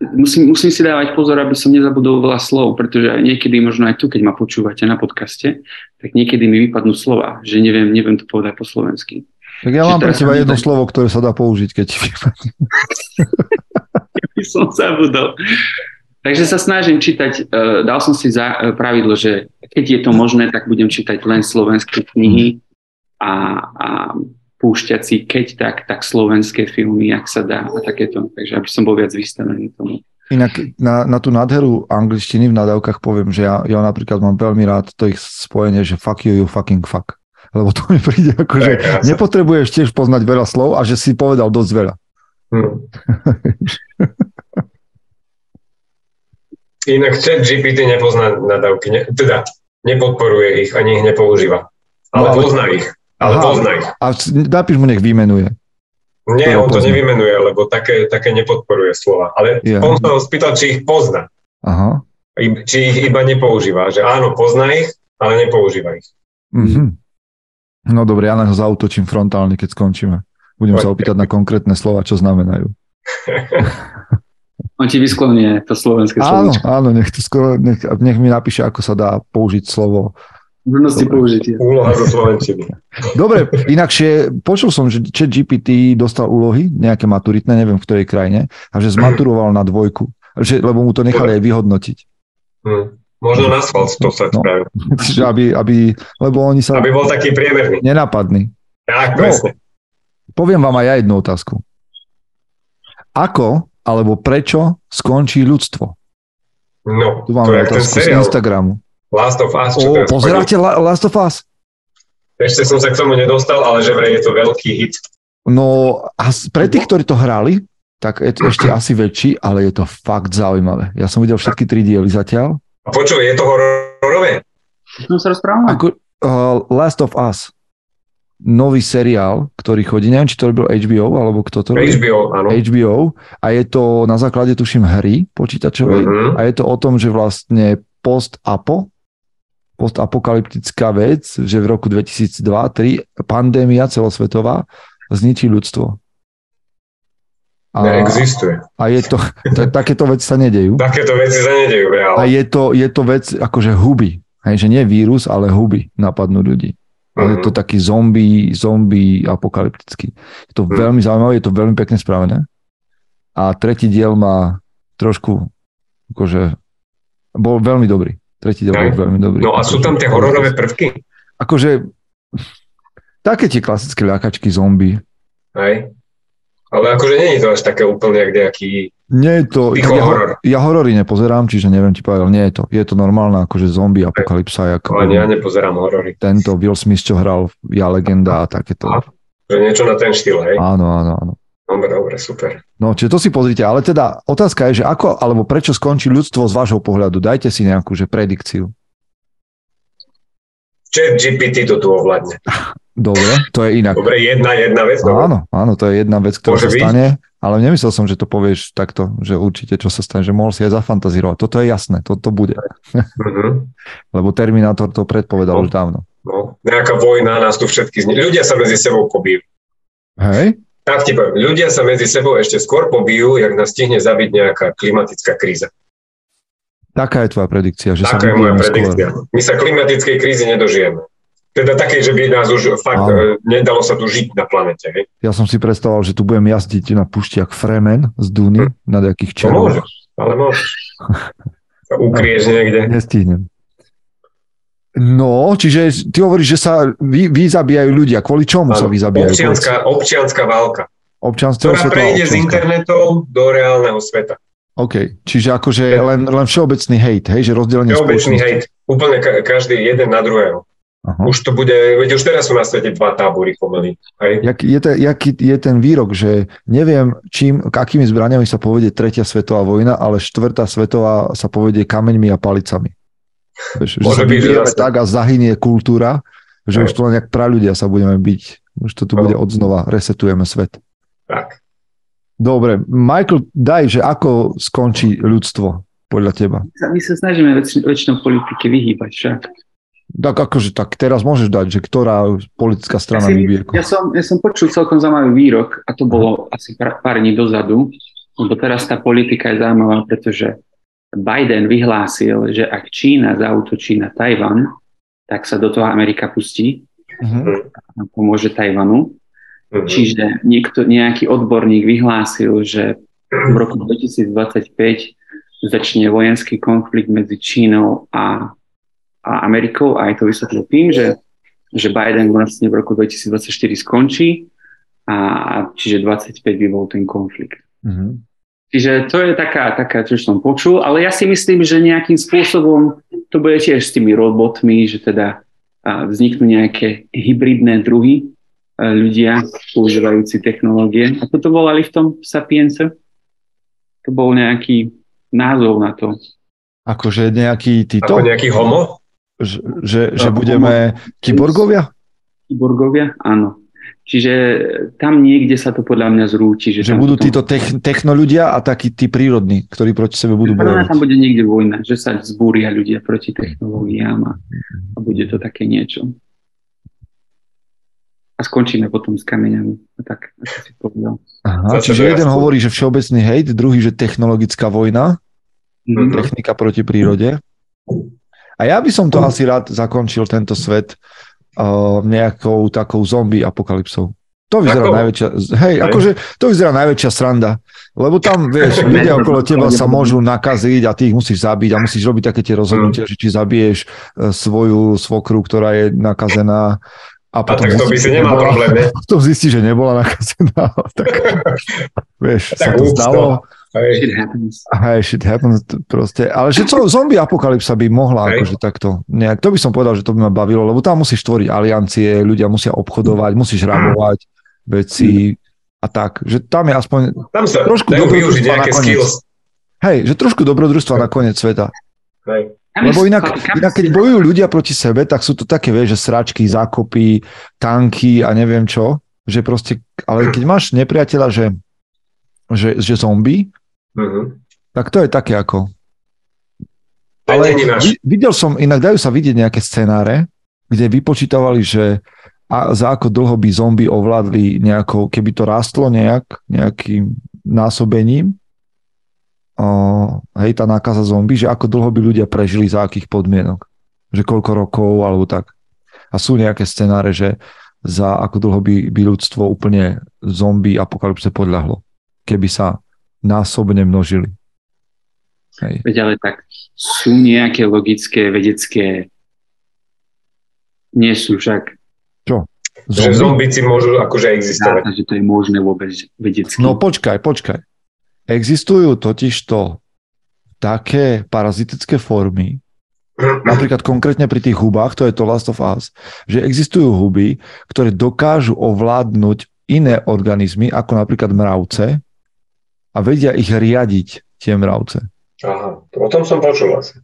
musím, musím si dávať pozor, aby som nezabudol veľa slov, pretože niekedy, možno aj tu, keď ma počúvate na podcaste, tak niekedy mi vypadnú slova, že neviem, neviem to povedať po slovensky. Tak ja mám pre teba jedno slovo, ktoré sa dá použiť, keď Ja by som zabudol. Takže sa snažím čítať, uh, dal som si za uh, pravidlo, že keď je to možné, tak budem čítať len slovenské knihy a, a púšťať si keď tak, tak slovenské filmy, ak sa dá a takéto. Takže aby som bol viac vystavený tomu. Inak na, na tú nádheru angličtiny v nadávkach poviem, že ja, ja napríklad mám veľmi rád to ich spojenie, že fuck you, you fucking fuck lebo to mi príde ako, že nepotrebuješ tiež poznať veľa slov a že si povedal dosť veľa. Hmm. Inak chat GPT nepozná nadávky, ne, teda nepodporuje ich, ani ich nepoužíva. Ale, no, ale pozná ich. Ale aha, pozná ich. A napíš mu, nech vymenuje. Nie, on pozná. to nevymenuje, lebo také, také nepodporuje slova. Ale ja. on sa spýtal, či ich pozná. Aha. Či ich iba nepoužíva. Že áno, pozná ich, ale nepoužíva ich. Mm-hmm. No dobre, ja na ho zautočím frontálne, keď skončíme. Budem sa opýtať na konkrétne slova, čo znamenajú. On ti vysklonie to slovenské slovo. Áno, áno, nech, to skoro, nech, nech mi napíše, ako sa dá použiť slovo. Možnosti použitia. Úloha zo slovenčiny. Dobre, inakšie počul som, že chat GPT dostal úlohy, nejaké maturitné, neviem v ktorej krajine, a že zmaturoval na dvojku, že, lebo mu to nechali aj vyhodnotiť. Hmm. Možno na asfalt to sa no, spravil. aby, aby, lebo oni sa... Aby bol taký priemerný. Nenápadný. Tak, no, presne. Poviem vám aj ja jednu otázku. Ako alebo prečo skončí ľudstvo? No, tu máme to otázku z Instagramu. Last of Us. Čo o, pozeráte La- Last of Us? Ešte som sa k tomu nedostal, ale že vraj je to veľký hit. No a pre tých, ktorí to hrali, tak je to ešte asi väčší, ale je to fakt zaujímavé. Ja som videl všetky tri diely zatiaľ počuj, je to hororové? Čo sa rozprávame? Ako, uh, Last of Us. Nový seriál, ktorý chodí, neviem, či to robil HBO, alebo kto to robil. HBO, áno. HBO a je to na základe, tuším, hry počítačovej uh-huh. a je to o tom, že vlastne post-apo, postapokalyptická vec, že v roku 2002-2003 pandémia celosvetová zničí ľudstvo. A, Neexistuje. A je to, t- takéto veci sa nedejú. Takéto veci sa nedejú, reálne. A je to, je to vec akože huby. Hej, že nie vírus, ale huby napadnú ľudí. Ale mm-hmm. je to mhm. taký zombie, zombie apokalyptický. Je to mm. veľmi zaujímavé, je to veľmi pekne spravené. A tretí diel má trošku, akože, bol veľmi dobrý. Tretí diel bol veľmi dobrý. No a sú tam tie hororové prvky? Akože, také tie klasické ľakačky zombie. Hej. Ale akože nie je to až také úplne jak nejaký nie je to, ja, horor. ja horory nepozerám, čiže neviem ti povedať, nie je to. Je to normálna akože zombie apokalypsa. Jak, ale ja nepozerám horory. Tento Will Smith, čo hral Ja legenda a takéto. A, že niečo na ten štýl, hej? Áno, áno, áno. Dobre, dobre, super. No, čiže to si pozrite, ale teda otázka je, že ako alebo prečo skončí ľudstvo z vášho pohľadu? Dajte si nejakú že predikciu. Chat GPT to tu ovládne. Dobre, to je inak. Dobre, jedna, jedna vec. Dobre. Áno, áno, to je jedna vec, ktorá Môže sa byť? stane, ale nemyslel som, že to povieš takto, že určite čo sa stane, že mohol si aj zafantazírovať. Toto je jasné, toto bude. Uh-huh. Lebo Terminátor to predpovedal no. už dávno. No, nejaká vojna nás tu všetky zni- Ľudia sa medzi sebou pobijú. Hej? Tak ti poviem, ľudia sa medzi sebou ešte skôr pobijú, jak nás stihne zabiť nejaká klimatická kríza. Taká je tvoja predikcia, že Taká sa je moja predikcia. Skôr. My sa klimatickej krízy nedožijeme. Teda také, že by nás už fakt Áno. E, nedalo sa tu žiť na planete. Hej? Ja som si predstavoval, že tu budem jazdiť na pušti jak Fremen z Duny hm. na nejakých. No môžeš, ale môžeš. Sa ukrieš niekde. Nestihnem. No, čiže ty hovoríš, že sa vy, vy zabíjajú ľudia. Kvôli čomu sa vy zabíjajú? Občianská, občianská válka. Občanstvo ktorá prejde z internetov do reálneho sveta. OK, čiže akože len, len všeobecný hejt, hej, že rozdelenie Všeobecný hejt, úplne ka- každý jeden na druhého. Aha. Už to bude, veď už teraz sú na svete dva tábory pomaly. Jak, je, te, jaký je ten výrok, že neviem, čím, akými zbraniami sa povedie tretia svetová vojna, ale štvrtá svetová sa povedie kameňmi a palicami. Veš, že sa byť, že tak a zahynie kultúra, že Aj. už to len nejak ľudia sa budeme byť. Už to tu no. bude odznova, resetujeme svet. Tak. Dobre, Michael, daj, že ako skončí ľudstvo podľa teba? My sa snažíme väč- väčšinou politike vyhýbať však. Tak akože tak, teraz môžeš dať, že ktorá politická strana ja vybie. Ja som, ja som počul celkom zaujímavý výrok a to bolo asi pár, pár dní dozadu, lebo teraz tá politika je zaujímavá, pretože Biden vyhlásil, že ak Čína zautočí na Tajvan, tak sa do toho Amerika pustí uh-huh. a pomôže Tajvanu. Uh-huh. Čiže niekto, nejaký odborník vyhlásil, že v roku 2025 začne vojenský konflikt medzi Čínou a Amerikou a aj to vysvetlil tým, že, že Biden vlastne v roku 2024 skončí a čiže 25 by bol ten konflikt. Uh-huh. Čiže to je taká, taká, čo som počul, ale ja si myslím, že nejakým spôsobom to bude tiež s tými robotmi, že teda vzniknú nejaké hybridné druhy ľudia používajúci technológie. Ako to volali v tom Sapience? To bol nejaký názov na to. Akože nejaký títo? Ako nejaký homo? Že, že, že budeme kyborgovia? Kyborgovia, áno. Čiže tam niekde sa to podľa mňa zrúti. Že, že budú potom... títo techno ľudia a takí tí prírodní, ktorí proti sebe budú bojovať. Tam bude niekde vojna, že sa zbúria ľudia proti technológiám a, a bude to také niečo a skončíme potom s kameňami. Tak, ako si povedal. Aha, čiže jeden hovorí, že všeobecný hejt, druhý, že technologická vojna, mm-hmm. technika proti prírode. A ja by som to asi rád zakončil, tento svet, uh, nejakou takou zombie apokalypsou. To vyzerá Ako? najväčšia, hej, akože to vyzerá najväčšia sranda, lebo tam, vieš, ľudia okolo teba sa môžu nakaziť a ty ich musíš zabiť a musíš robiť také tie rozhodnutia, mm. že či zabiješ e, svoju svokru, ktorá je nakazená, a, potom a tak to by si nemal problém, ne? Potom zistí, že nebola nakazená. Tak, vieš, tak sa to zdalo. Shit happens. Hej, shit happens proste. Ale že co, zombie apokalypsa by mohla Hej. akože takto nejak, to by som povedal, že to by ma bavilo, lebo tam musíš tvoriť aliancie, ľudia musia obchodovať, musíš rabovať veci a tak, že tam je aspoň tam sa trošku dobrodružstva nakoniec. Hej, že trošku dobrodružstva na koniec sveta. Hej. Lebo inak, inak, keď bojujú ľudia proti sebe, tak sú to také, vieš, že sračky, zákopy, tanky a neviem čo. Že proste, ale keď máš nepriateľa, že, že, že zombie, uh-huh. tak to je také ako... Ale videl som, inak dajú sa vidieť nejaké scenáre, kde vypočítavali, že a za ako dlho by zombie ovládli nejakou, keby to rastlo nejak, nejakým násobením, hej, tá nákaza zombie, že ako dlho by ľudia prežili, za akých podmienok. Že koľko rokov alebo tak. A sú nejaké scenáre, že za ako dlho by, by ľudstvo úplne zombie apokalypse podľahlo, keby sa násobne množili. Hej. Veď ale tak sú nejaké logické, vedecké nie sú však Čo? Zombie? Že zombici môžu akože existovať. Dá, že to je možné vôbec vedecky. No počkaj, počkaj. Existujú totižto také parazitické formy, napríklad konkrétne pri tých hubách, to je to Last of Us, že existujú huby, ktoré dokážu ovládnuť iné organizmy, ako napríklad mravce a vedia ich riadiť, tie mravce. Aha, o tom som počul asi.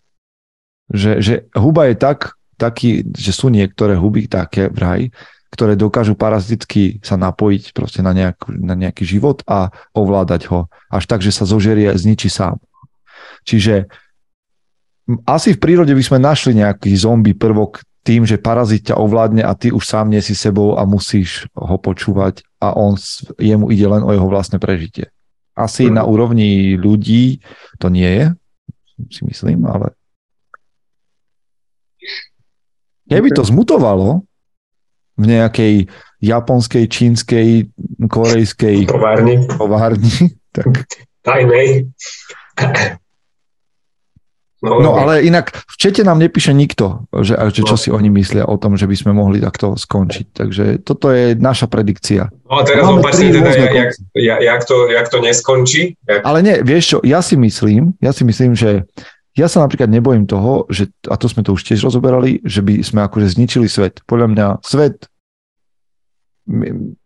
Že, že huba je tak, taký, že sú niektoré huby také vraj, ktoré dokážu paraziticky sa napojiť proste na, nejak, na nejaký život a ovládať ho. Až tak, že sa zožerie zničí sám. Čiže asi v prírode by sme našli nejaký zombie prvok tým, že parazit ťa ovládne a ty už sám nie si sebou a musíš ho počúvať a on, jemu ide len o jeho vlastné prežitie. Asi na úrovni ľudí to nie je, si myslím, ale keby to zmutovalo, v nejakej japonskej, čínskej, korejskej továrni. továrni tak... Tajnej. No, no ale inak v čete nám nepíše nikto, že, že čo no. si oni myslia o tom, že by sme mohli takto skončiť. Takže toto je naša predikcia. No a teraz opačne teda, jak, jak, jak, to, jak to neskončí? Jak... Ale nie, vieš čo, ja si myslím, ja si myslím, že ja sa napríklad nebojím toho, že, a to sme to už tiež rozoberali, že by sme akože zničili svet. Podľa mňa svet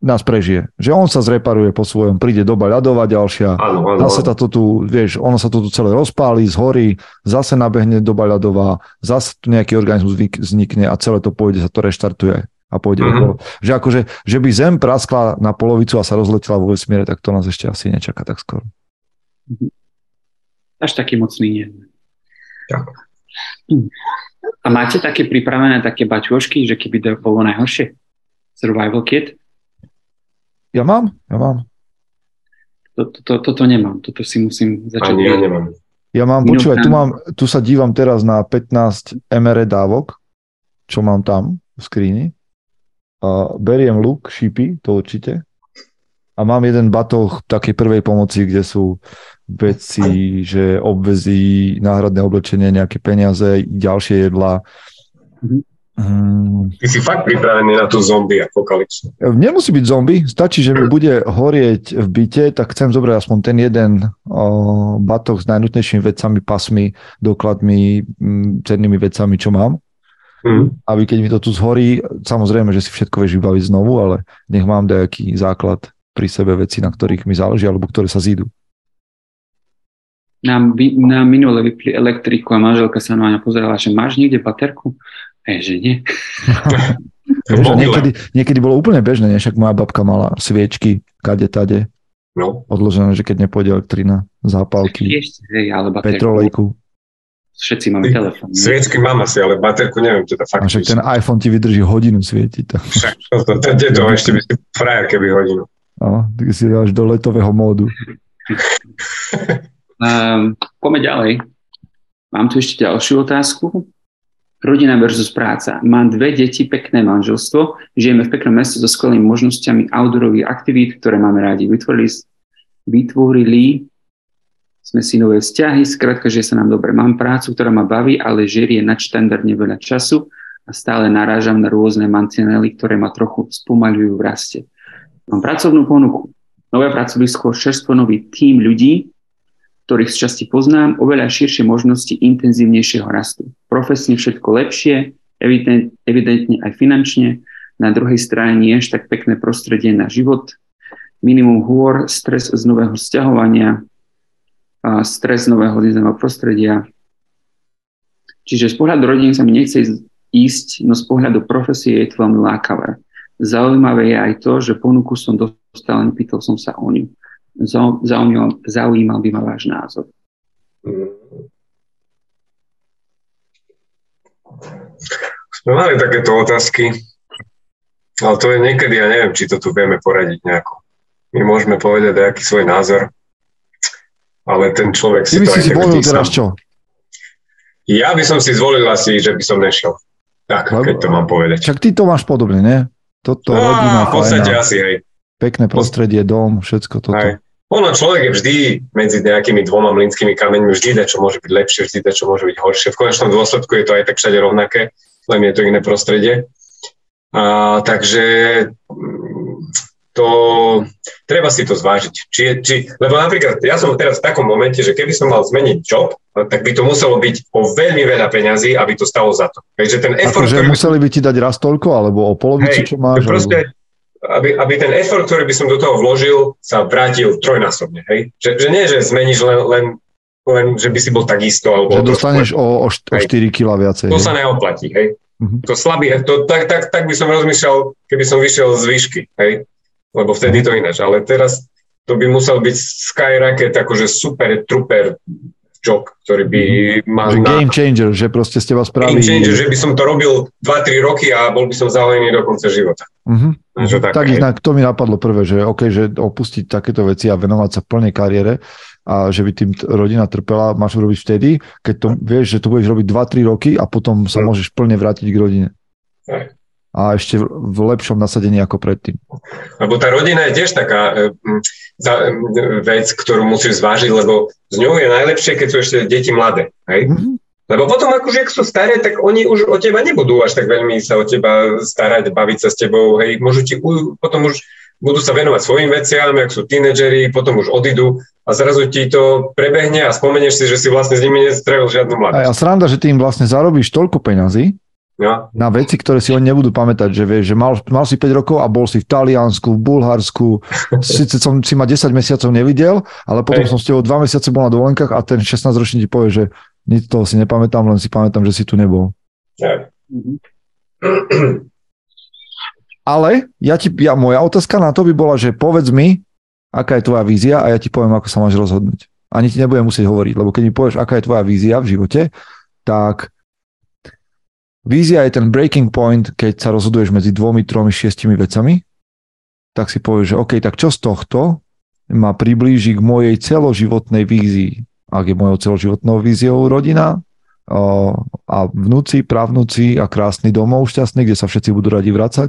nás prežije. Že on sa zreparuje po svojom, príde doba ľadová ďalšia, áno, áno, zase táto tu, vieš, ono sa to tu celé rozpáli, zhorí, zase nabehne doba ľadová, zase tu nejaký organizmus vznikne a celé to pôjde, sa to reštartuje a pôjde mm-hmm. okolo. Že akože, že by Zem praskla na polovicu a sa rozletela vo vesmíre, tak to nás ešte asi nečaká tak skoro. Mhm. Až taký mocný nie. Tak. A máte také pripravené také baťošky, že keby to bolo najhoršie? Survival Kit? Ja mám, ja mám. Toto, to, toto nemám, toto si musím začať. Ani ja nemám. Ja mám, počúvaj, tu, mám, tu sa dívam teraz na 15 MR dávok, čo mám tam v skríni. A beriem luk, šípy, to určite. A mám jeden batoh takej prvej pomoci, kde sú veci, že obvezí, náhradné oblečenie, nejaké peniaze, ďalšie jedla. Mm-hmm. Hmm. Ty si fakt pripravený na tú zombie apokalypsu. Nemusí byť zombie, stačí, že mi bude horieť v byte, tak chcem zobrať aspoň ten jeden o, batoh s najnutnejšími vecami, pasmi, dokladmi, m, cennými vecami, čo mám. Hmm. Aby keď mi to tu zhorí, samozrejme, že si všetko vieš vybaviť znovu, ale nech mám nejaký základ pri sebe veci, na ktorých mi záleží, alebo ktoré sa zídu. Na, na minule vypli elektriku a manželka sa na mňa pozerala, že máš niekde baterku? E, že nie. niekedy, niekedy bolo úplne bežné, však moja babka mala sviečky, kade tade. No. Odložené, že keď nepôjde elektrina, zápalky, Ešte, hej, ale petrolejku. Všetci máme telefón. Sviečky mám asi, ale baterku neviem, teda fakt. A však ten iPhone ti vydrží hodinu svietiť. To. Však to, to, to, to, to ešte by si frajer, keby hodinu. No, ty si dáš do letového módu. um, poďme ďalej. Mám tu ešte ďalšiu otázku. Rodina versus práca. Mám dve deti, pekné manželstvo, žijeme v peknom meste so skvelými možnosťami outdoorových aktivít, ktoré máme rádi. Vytvorili, vytvorili sme si nové vzťahy, skrátka, že sa nám dobre. Mám prácu, ktorá ma baví, ale žerie nadštandardne veľa času a stále narážam na rôzne mantinely, ktoré ma trochu spomaľujú v raste. Mám pracovnú ponuku, nové pracovisko, šerstvo nový tím ľudí, ktorých z časti poznám, oveľa širšie možnosti intenzívnejšieho rastu. Profesne všetko lepšie, evident, evidentne aj finančne, na druhej strane nie až tak pekné prostredie na život, minimum hôr, stres z nového sťahovania, stres z nového zízemného prostredia. Čiže z pohľadu rodiny sa mi nechce ísť, no z pohľadu profesie je to veľmi lákavé. Zaujímavé je aj to, že ponuku som dostal, nepýtal som sa o ňu zaujímal, zaujímal by ma váš názor. Sme mali takéto otázky, ale to je niekedy, ja neviem, či to tu vieme poradiť nejako. My môžeme povedať nejaký svoj názor, ale ten človek si Ty by si si zvolil teraz čo? Ja by som si zvolil asi, že by som nešiel. Tak, Lebo, keď to mám povedať. Čak ty to máš podobne, nie? Toto no, rodina, v podstate asi, hej. Pekné prostredie, dom, všetko toto. Hej. Ono človek je vždy medzi nejakými dvoma mlynskými kameňmi, vždy čo môže byť lepšie, vždy čo môže byť horšie. V konečnom dôsledku je to aj tak všade rovnaké, len je to iné prostredie. A, takže mm, to, treba si to zvážiť. Či je, či, lebo napríklad ja som teraz v takom momente, že keby som mal zmeniť job, tak by to muselo byť o veľmi veľa peňazí, aby to stalo za to. Takže ten effort, Akože ktorý... museli by ti dať raz toľko, alebo o polovicu, hej, čo máš? Proste, aby, aby ten effort, ktorý by som do toho vložil, sa vrátil trojnásobne. Hej? Že, že nie, že zmeníš len, len, len, že by si bol takisto. Alebo že dostaneš o, o, 4 kg viacej. To hej? sa neoplatí. Hej? Uh-huh. To slabý, to, tak, tak, tak by som rozmýšľal, keby som vyšiel z výšky. Hej? Lebo vtedy to ináč. Ale teraz to by musel byť skyrocket, akože super, truper job, ktorý by mhm. mal... Že game changer, že proste ste vás spraví... Game changer, že by som to robil 2-3 roky a bol by som zaujímavý do konca života. Že tak, tak inak to mi napadlo prvé, že OK, že opustiť takéto veci a venovať sa plnej kariére a že by tým rodina trpela, máš urobiť vtedy, keď to vieš, že to budeš robiť 2-3 roky a potom sa no. môžeš plne vrátiť k rodine. Aj a ešte v lepšom nasadení ako predtým. Lebo tá rodina je tiež taká e, vec, ktorú musíš zvážiť, lebo z ňou je najlepšie, keď sú ešte deti mladé. Hej? Mm-hmm. Lebo potom, akože ak sú staré, tak oni už o teba nebudú až tak veľmi sa o teba starať, baviť sa s tebou, hej, môžu ti, potom už budú sa venovať svojim veciam, ak sú tínedžeri, potom už odídu a zrazu ti to prebehne a spomenieš si, že si vlastne s nimi nestrávil žiadnu mladosť. A sranda, že ty im vlastne zarobíš toľko peňazí, No. Na veci, ktoré si oni nebudú pamätať, že vieš, že mal, mal si 5 rokov a bol si v Taliansku, v Bulharsku, síce som si ma 10 mesiacov nevidel, ale potom Hej. som s tebou 2 mesiace bol na dovolenkách a ten 16-ročný ti povie, že nič toho si nepamätám, len si pamätám, že si tu nebol. Hej. Ale ja ti, ja, moja otázka na to by bola, že povedz mi, aká je tvoja vízia a ja ti poviem, ako sa máš rozhodnúť. Ani ti nebudem musieť hovoriť, lebo keď mi povieš, aká je tvoja vízia v živote, tak Vízia je ten breaking point, keď sa rozhoduješ medzi dvomi, tromi, šiestimi vecami, tak si povieš, že OK, tak čo z tohto ma priblíži k mojej celoživotnej vízii. Ak je mojou celoživotnou víziou rodina o, a vnúci, pravnúci a krásny domov šťastný, kde sa všetci budú radi vracať,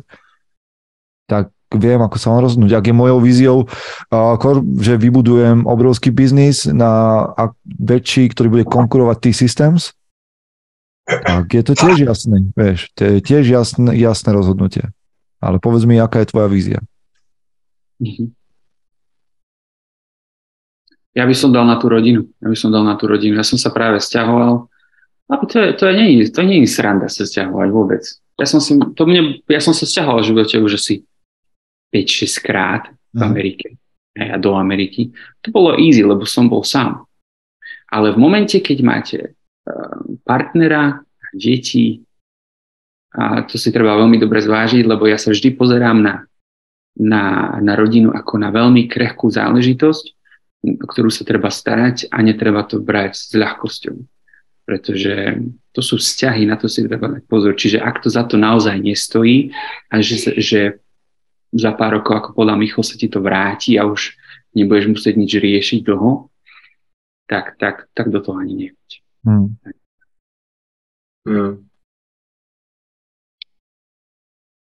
tak viem, ako sa mám rozhodnúť. Ak je mojou víziou, že vybudujem obrovský biznis na väčší, ktorý bude konkurovať T-Systems, tak je to tiež jasné, vieš, to je tiež jasné, jasné rozhodnutie. Ale povedz mi, aká je tvoja vízia. Mhm. Ja by som dal na tú rodinu. Ja by som dal na tú rodinu. Ja som sa práve stiahoval. A to je, to je, nie, to nie je sranda sa stiahovať vôbec. Ja som, si, to mne, ja som sa stiahoval v živote už asi 5-6 krát v mhm. Amerike. A ja do Ameriky. To bolo easy, lebo som bol sám. Ale v momente, keď máte partnera, deti. A to si treba veľmi dobre zvážiť, lebo ja sa vždy pozerám na, na, na rodinu ako na veľmi krehkú záležitosť, o ktorú sa treba starať a netreba to brať s ľahkosťou. Pretože to sú vzťahy, na to si treba dať pozor. Čiže ak to za to naozaj nestojí a že, že za pár rokov, ako podľa Michal, sa ti to vráti a už nebudeš musieť nič riešiť dlho, tak, tak, tak do toho ani nechoď. Hmm. Hmm.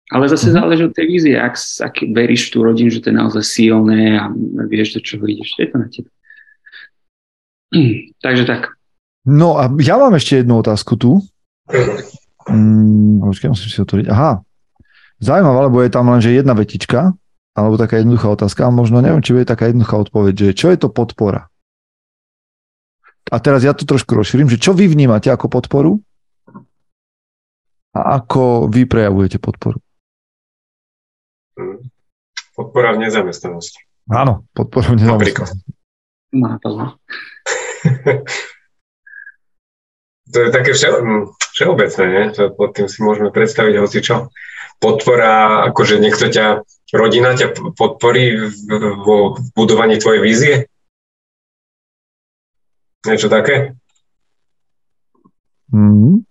Ale zase hmm. záleží od tej vízie. Ak, ak veríš v tú rodinu, že to je naozaj silné a vieš, do čoho ideš, je to na tebe. Takže tak. No a ja mám ešte jednu otázku tu. Hmm, počkaj, musím si otvoriť. Aha. Zaujímavé, lebo je tam len, že jedna vetička, alebo taká jednoduchá otázka, a možno neviem, či bude taká jednoduchá odpoveď, že čo je to podpora? A teraz ja to trošku rozšírim, že čo vy vnímate ako podporu a ako vy prejavujete podporu? Podpora v nezamestnanosti. Áno, podpora v nezamestnanosti. to je také vše, všeobecné, nie? To pod tým si môžeme predstaviť hoci čo. Podpora, akože niekto ťa, rodina ťa podporí vo budovaní tvojej vízie? Niečo také? Mm.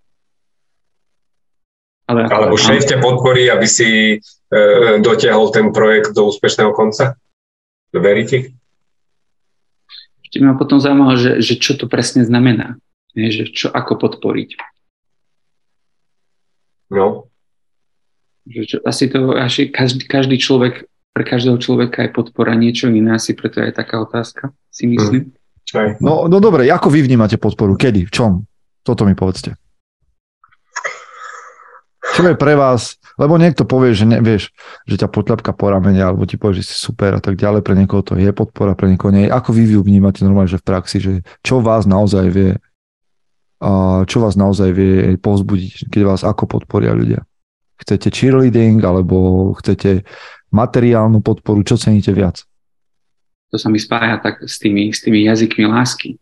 Ale, Alebo šéf ťa podporí, aby si e, dotiahol ten projekt do úspešného konca? Veríte? Ešte ma potom zaujímalo, že, že čo to presne znamená. Nie, že čo, ako podporiť. No. Že čo, asi to, asi každý, každý človek, pre každého človeka je podpora niečo iné, asi preto je taká otázka, si myslím. Mm. No, no dobre, ako vy vnímate podporu? Kedy? V čom? Toto mi povedzte. Čo je pre vás? Lebo niekto povie, že ne, vieš, že ťa potľapka po ramene, alebo ti povie, že si super a tak ďalej. Pre niekoho to je podpora, pre niekoho nie. Ako vy vnímate normálne, že v praxi, že čo vás naozaj vie čo vás naozaj vie povzbudiť, keď vás ako podporia ľudia? Chcete cheerleading, alebo chcete materiálnu podporu, čo ceníte viac? To sa mi spája tak s tými, s tými jazykmi lásky.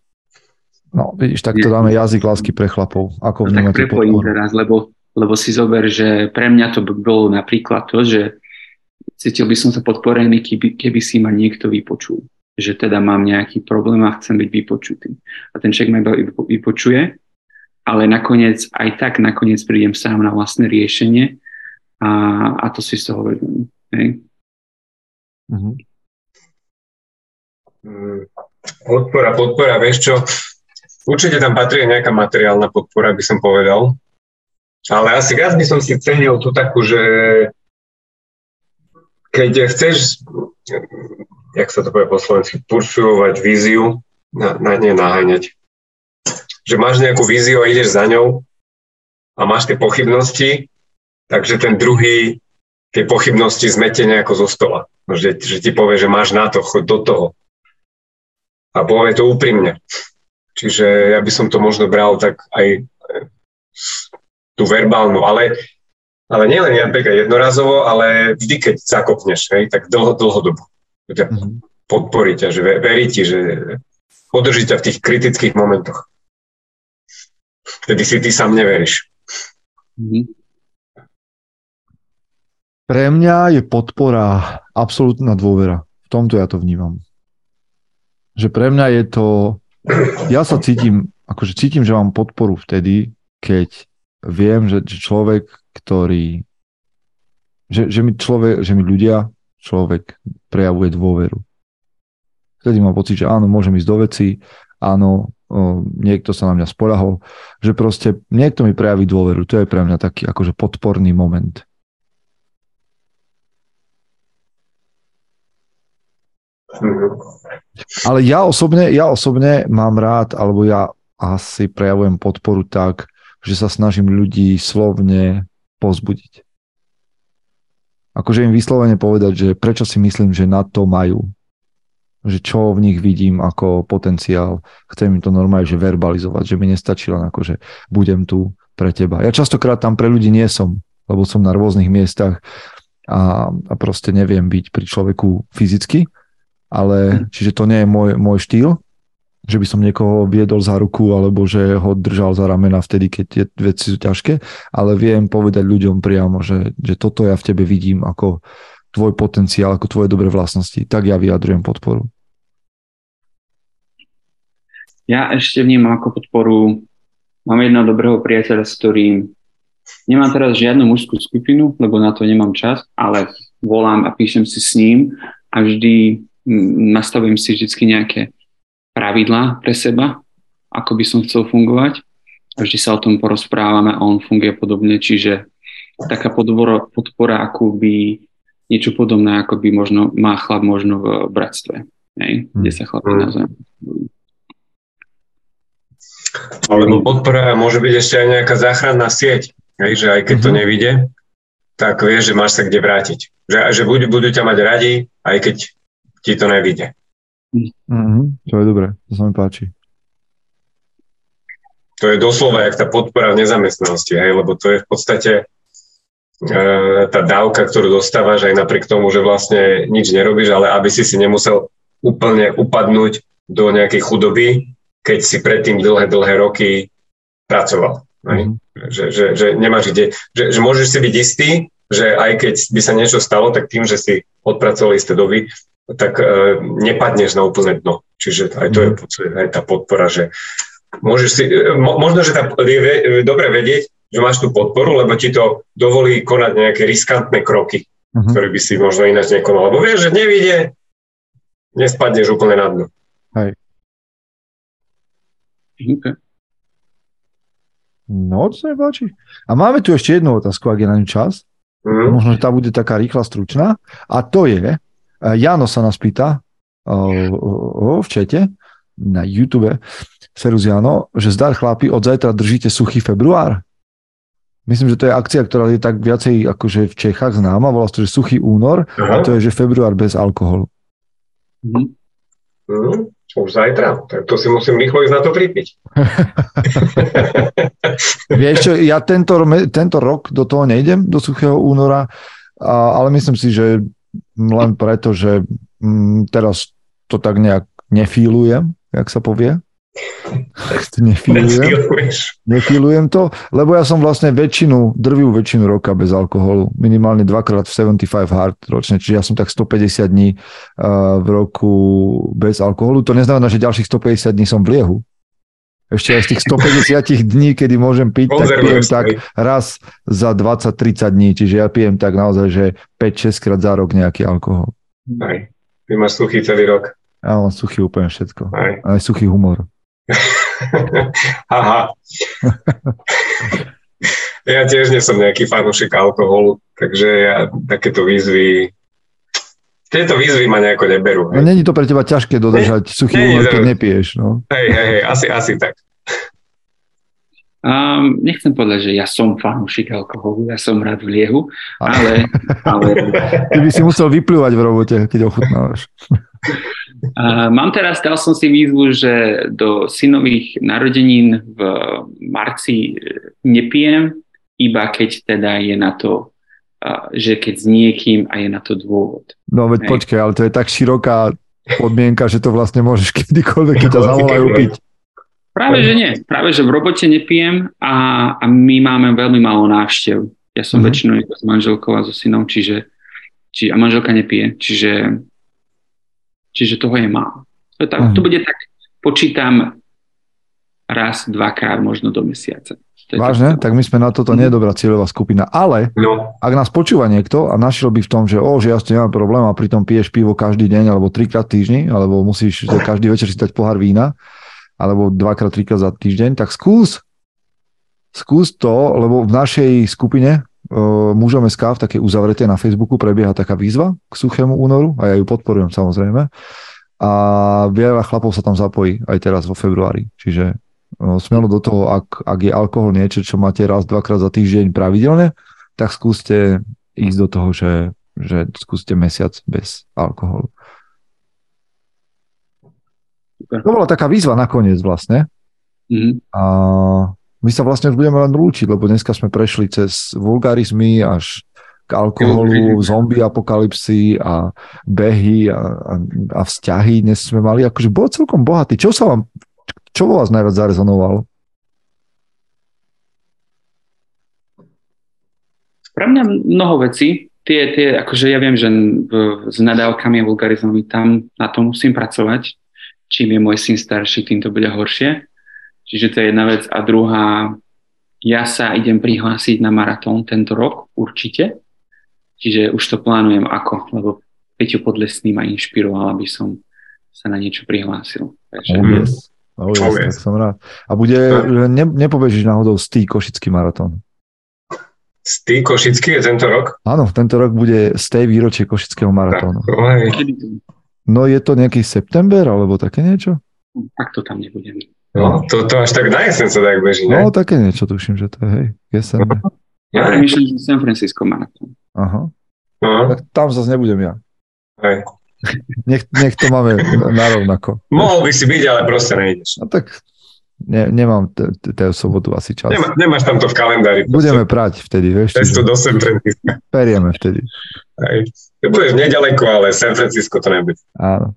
No, vidíš, tak to dáme jazyk lásky pre chlapov. Ako no, tak prepojím teraz, lebo, lebo si zober, že pre mňa to by bolo napríklad to, že cítil by som sa podporený, keby, keby si ma niekto vypočul. Že teda mám nejaký problém a chcem byť vypočutý. A ten človek ma vypočuje, ale nakoniec, aj tak nakoniec prídem sám na vlastné riešenie a, a to si z toho vedem. Mm-hmm. Mm, podpora, podpora, vieš čo, určite tam patrí nejaká materiálna podpora, by som povedal. Ale asi viac by som si cenil tú takú, že keď chceš, jak sa to povie po slovensky, pursuovať víziu, na, na naháňať. že máš nejakú víziu a ideš za ňou a máš tie pochybnosti, takže ten druhý tie pochybnosti zmete nejako zo stola. Že, že ti povie, že máš na to, choď do toho. A povie to úprimne. Čiže ja by som to možno bral tak aj tú verbálnu, ale, ale nielen napríklad jednorazovo, ale vždy, keď zakopneš, hej, tak dlho, dlhodobo. Mm-hmm. Podporí ťa, že verí ti, že podrží ťa v tých kritických momentoch. Vtedy si ty sám neveríš. Mm-hmm. Pre mňa je podpora absolútna dôvera. V tomto ja to vnímam. Že pre mňa je to... Ja sa cítim, akože cítim, že mám podporu vtedy, keď viem, že, že človek, ktorý... Že, že, mi človek, že mi ľudia, človek prejavuje dôveru. Vtedy mám pocit, že áno, môžem ísť do veci, áno, niekto sa na mňa spolahol, že proste niekto mi prejaví dôveru. To je pre mňa taký akože podporný moment. Ale ja osobne, ja osobne mám rád, alebo ja asi prejavujem podporu tak, že sa snažím ľudí slovne pozbudiť. Akože im vyslovene povedať, že prečo si myslím, že na to majú. Že čo v nich vidím ako potenciál. Chcem im to normálne že verbalizovať, že mi nestačí len ako, že budem tu pre teba. Ja častokrát tam pre ľudí nie som, lebo som na rôznych miestach a, a proste neviem byť pri človeku fyzicky, ale čiže to nie je môj, môj štýl, že by som niekoho viedol za ruku alebo že ho držal za ramena vtedy, keď tie veci sú ťažké, ale viem povedať ľuďom priamo, že, že toto ja v tebe vidím ako tvoj potenciál, ako tvoje dobré vlastnosti. Tak ja vyjadrujem podporu. Ja ešte vnímam ako podporu, mám jedného dobrého priateľa, s ktorým nemám teraz žiadnu mužskú skupinu, lebo na to nemám čas, ale volám a píšem si s ním a vždy nastavujem si vždy nejaké pravidlá pre seba, ako by som chcel fungovať a vždy sa o tom porozprávame a on funguje podobne, čiže taká podpora, podpora ako by niečo podobné, ako by možno má chlap možno v bratstve, hej? kde sa chlapi navzájom alebo podpora môže byť ešte aj nejaká záchranná sieť, hej, že aj keď mm-hmm. to mhm. nevíde, tak vieš, že máš sa kde vrátiť. Že, že budú, budú ťa mať radi, aj keď ti to nevíde. Mm-hmm, to je dobré, to sa mi páči. To je doslova jak tá podpora v nezamestnanosti, hej, lebo to je v podstate e, tá dávka, ktorú dostávaš aj napriek tomu, že vlastne nič nerobíš, ale aby si si nemusel úplne upadnúť do nejakej chudoby, keď si predtým dlhé, dlhé roky pracoval. Mm-hmm. Že, že, že nemáš kde, že, že môžeš si byť istý, že aj keď by sa niečo stalo, tak tým, že si odpracoval isté doby, tak uh, nepadneš na úplné dno. Čiže aj to je mhm. aj tá podpora, že môžeš si, e, mo, možno, že tá, je dobre vedieť, že máš tú podporu, lebo ti to dovolí konať nejaké riskantné kroky, uh-huh. ktoré by si možno ináč nekonal. Lebo vieš, že nevidie, nespadneš úplne na dno. Hej. Okay. No, to sa mi páči. A máme tu ešte jednu otázku, ak je na ňu čas. Mm. Možno, že tá bude taká rýchla, stručná. A to je, Jano sa nás pýta v čete na YouTube, Serus Jano, že zdar chlapi, od zajtra držíte suchý február. Myslím, že to je akcia, ktorá je tak viacej akože v Čechách známa, volá sa to, že suchý únor Aha. a to je, že február bez alkoholu. Mm. Mm, už zajtra, tak to si musím rýchlo ísť na to pripiť. Vieš čo, ja tento, tento rok do toho nejdem, do suchého února, a, ale myslím si, že len preto, že mm, teraz to tak nejak nefílujem, jak sa povie. Nefílujem. Nefílujem to, lebo ja som vlastne väčšinu, drvivú väčšinu roka bez alkoholu. Minimálne dvakrát v 75 hard ročne, čiže ja som tak 150 dní uh, v roku bez alkoholu. To neznamená, že ďalších 150 dní som v liehu. Ešte aj z tých 150 dní, kedy môžem piť, tak pijem tak raz za 20-30 dní. Čiže ja pijem tak naozaj, že 5-6 krát za rok nejaký alkohol. Aj. Ty máš suchý celý rok. Ja mám suchý úplne všetko. Aj, aj suchý humor. Aha. ja tiež nie som nejaký fanúšik alkoholu, takže ja takéto výzvy tieto výzvy ma nejako neberú. No, není to pre teba ťažké dodržať ne, suchý únor, keď nepiješ. No. Hej, hej, hej, asi, asi tak. Um, nechcem povedať, že ja som fanúšik alkoholu, ja som rád v liehu, ale... ale... Ty by si musel vyplývať v robote, keď ochutnávaš. Uh, mám teraz, dal som si výzvu, že do synových narodenín v marci nepijem, iba keď teda je na to, že keď s niekým a je na to dôvod. No veď Hej. počkaj, ale to je tak široká podmienka, že to vlastne môžeš kedykoľvek, keď ťa zavolajú piť. Práve, že nie. Práve, že v robote nepijem a, a my máme veľmi málo návštev. Ja som mm-hmm. väčšinou s manželkou a so synom, čiže či, a manželka nepije, čiže, čiže toho je málo. To, tak, mm-hmm. to bude tak, počítam raz, dvakrát možno do mesiaca. Vážne? Tak my sme na toto nie je dobrá cieľová skupina. Ale no. ak nás počúva niekto a našiel by v tom, že o, že ja s nemám problém a pritom piješ pivo každý deň alebo trikrát týždni, alebo musíš každý večer si dať pohár vína, alebo dvakrát, trikrát za týždeň, tak skús, skús to, lebo v našej skupine uh, mužom SK v takej uzavretej na Facebooku prebieha taká výzva k suchému únoru a ja ju podporujem samozrejme. A veľa chlapov sa tam zapojí aj teraz vo februári. Čiže smelo do toho, ak, ak je alkohol niečo, čo máte raz, dvakrát za týždeň pravidelne, tak skúste ísť do toho, že, že skúste mesiac bez alkoholu. To bola taká výzva nakoniec vlastne. Mm-hmm. A my sa vlastne už budeme len rúčiť, lebo dneska sme prešli cez vulgarizmy až k alkoholu, zombie apokalipsy a behy a, a, a vzťahy. Dnes sme mali, akože bol celkom bohatý. Čo sa vám, čo vo vás najviac zarezonovalo? Pre mňa mnoho vecí. Tie, tie, akože ja viem, že s nadávkami a vulgarizmami tam na to musím pracovať čím je môj syn starší, tým to bude horšie. Čiže to je jedna vec. A druhá, ja sa idem prihlásiť na maratón tento rok, určite. Čiže už to plánujem ako, lebo Peťo Podlesný ma inšpiroval, aby som sa na niečo prihlásil. Takže... Oh yes. Oh yes, oh yes. Tak som rád. A bude, ne, nepobežíš náhodou Stý Košický maratón? Stý Košický je tento rok? Áno, tento rok bude Stej výročie Košického maratónu. Tak, No je to nejaký september alebo také niečo? Tak to tam nebudem. No, to, to až tak na jesen sa tak beží, ne? No, také niečo tuším, že to je, hej, jesen. Ja premýšľam, že San Francisco maratón. Aha. Uh-huh. Tak tam zase nebudem ja. Hej. Nech, nech to máme narovnako. Mohol by si byť, ale proste nejdeš. No tak ne, nemám tej sobotu asi čas. Nemá, nemáš tam to v kalendári. Proste. Budeme prať vtedy, vieš. Cestu do San Francisco. Perieme vtedy. Hej. Budeš nedaleko, ale San Francisco to nebude. Áno.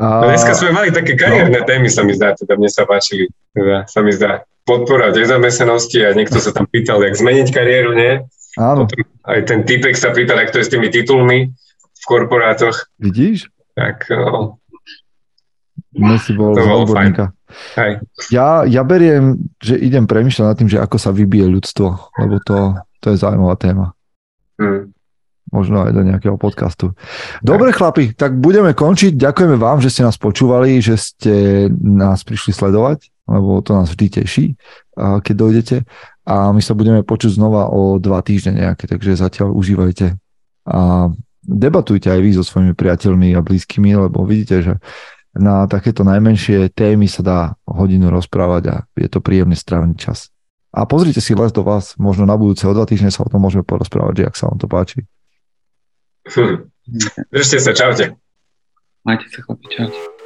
A... Dneska sme mali také kariérne no. témy, sa mi zdá, teda mne sa páčili, teda sa mi zdá podpora nezamestnanosti a niekto sa tam pýtal, jak zmeniť kariéru, nie? Áno. Potom aj ten typek sa pýtal, jak to je s tými titulmi v korporátoch. Vidíš? Tak. Dnes si bol to bolo fajn. Ja, ja beriem, že idem premyšľať nad tým, že ako sa vybije ľudstvo, lebo to, to je zaujímavá téma. Hmm možno aj do nejakého podcastu. Dobre chlapi, tak budeme končiť. Ďakujeme vám, že ste nás počúvali, že ste nás prišli sledovať, lebo to nás vždy teší, keď dojdete. A my sa budeme počuť znova o dva týždne nejaké, takže zatiaľ užívajte. A debatujte aj vy so svojimi priateľmi a blízkymi, lebo vidíte, že na takéto najmenšie témy sa dá hodinu rozprávať a je to príjemný strávny čas. A pozrite si les do vás, možno na budúce o dva týždne sa o tom môžeme porozprávať, že ak sa vám to páči. Hm. Držte sa, čaute. Majte sa, chlapi, čaute.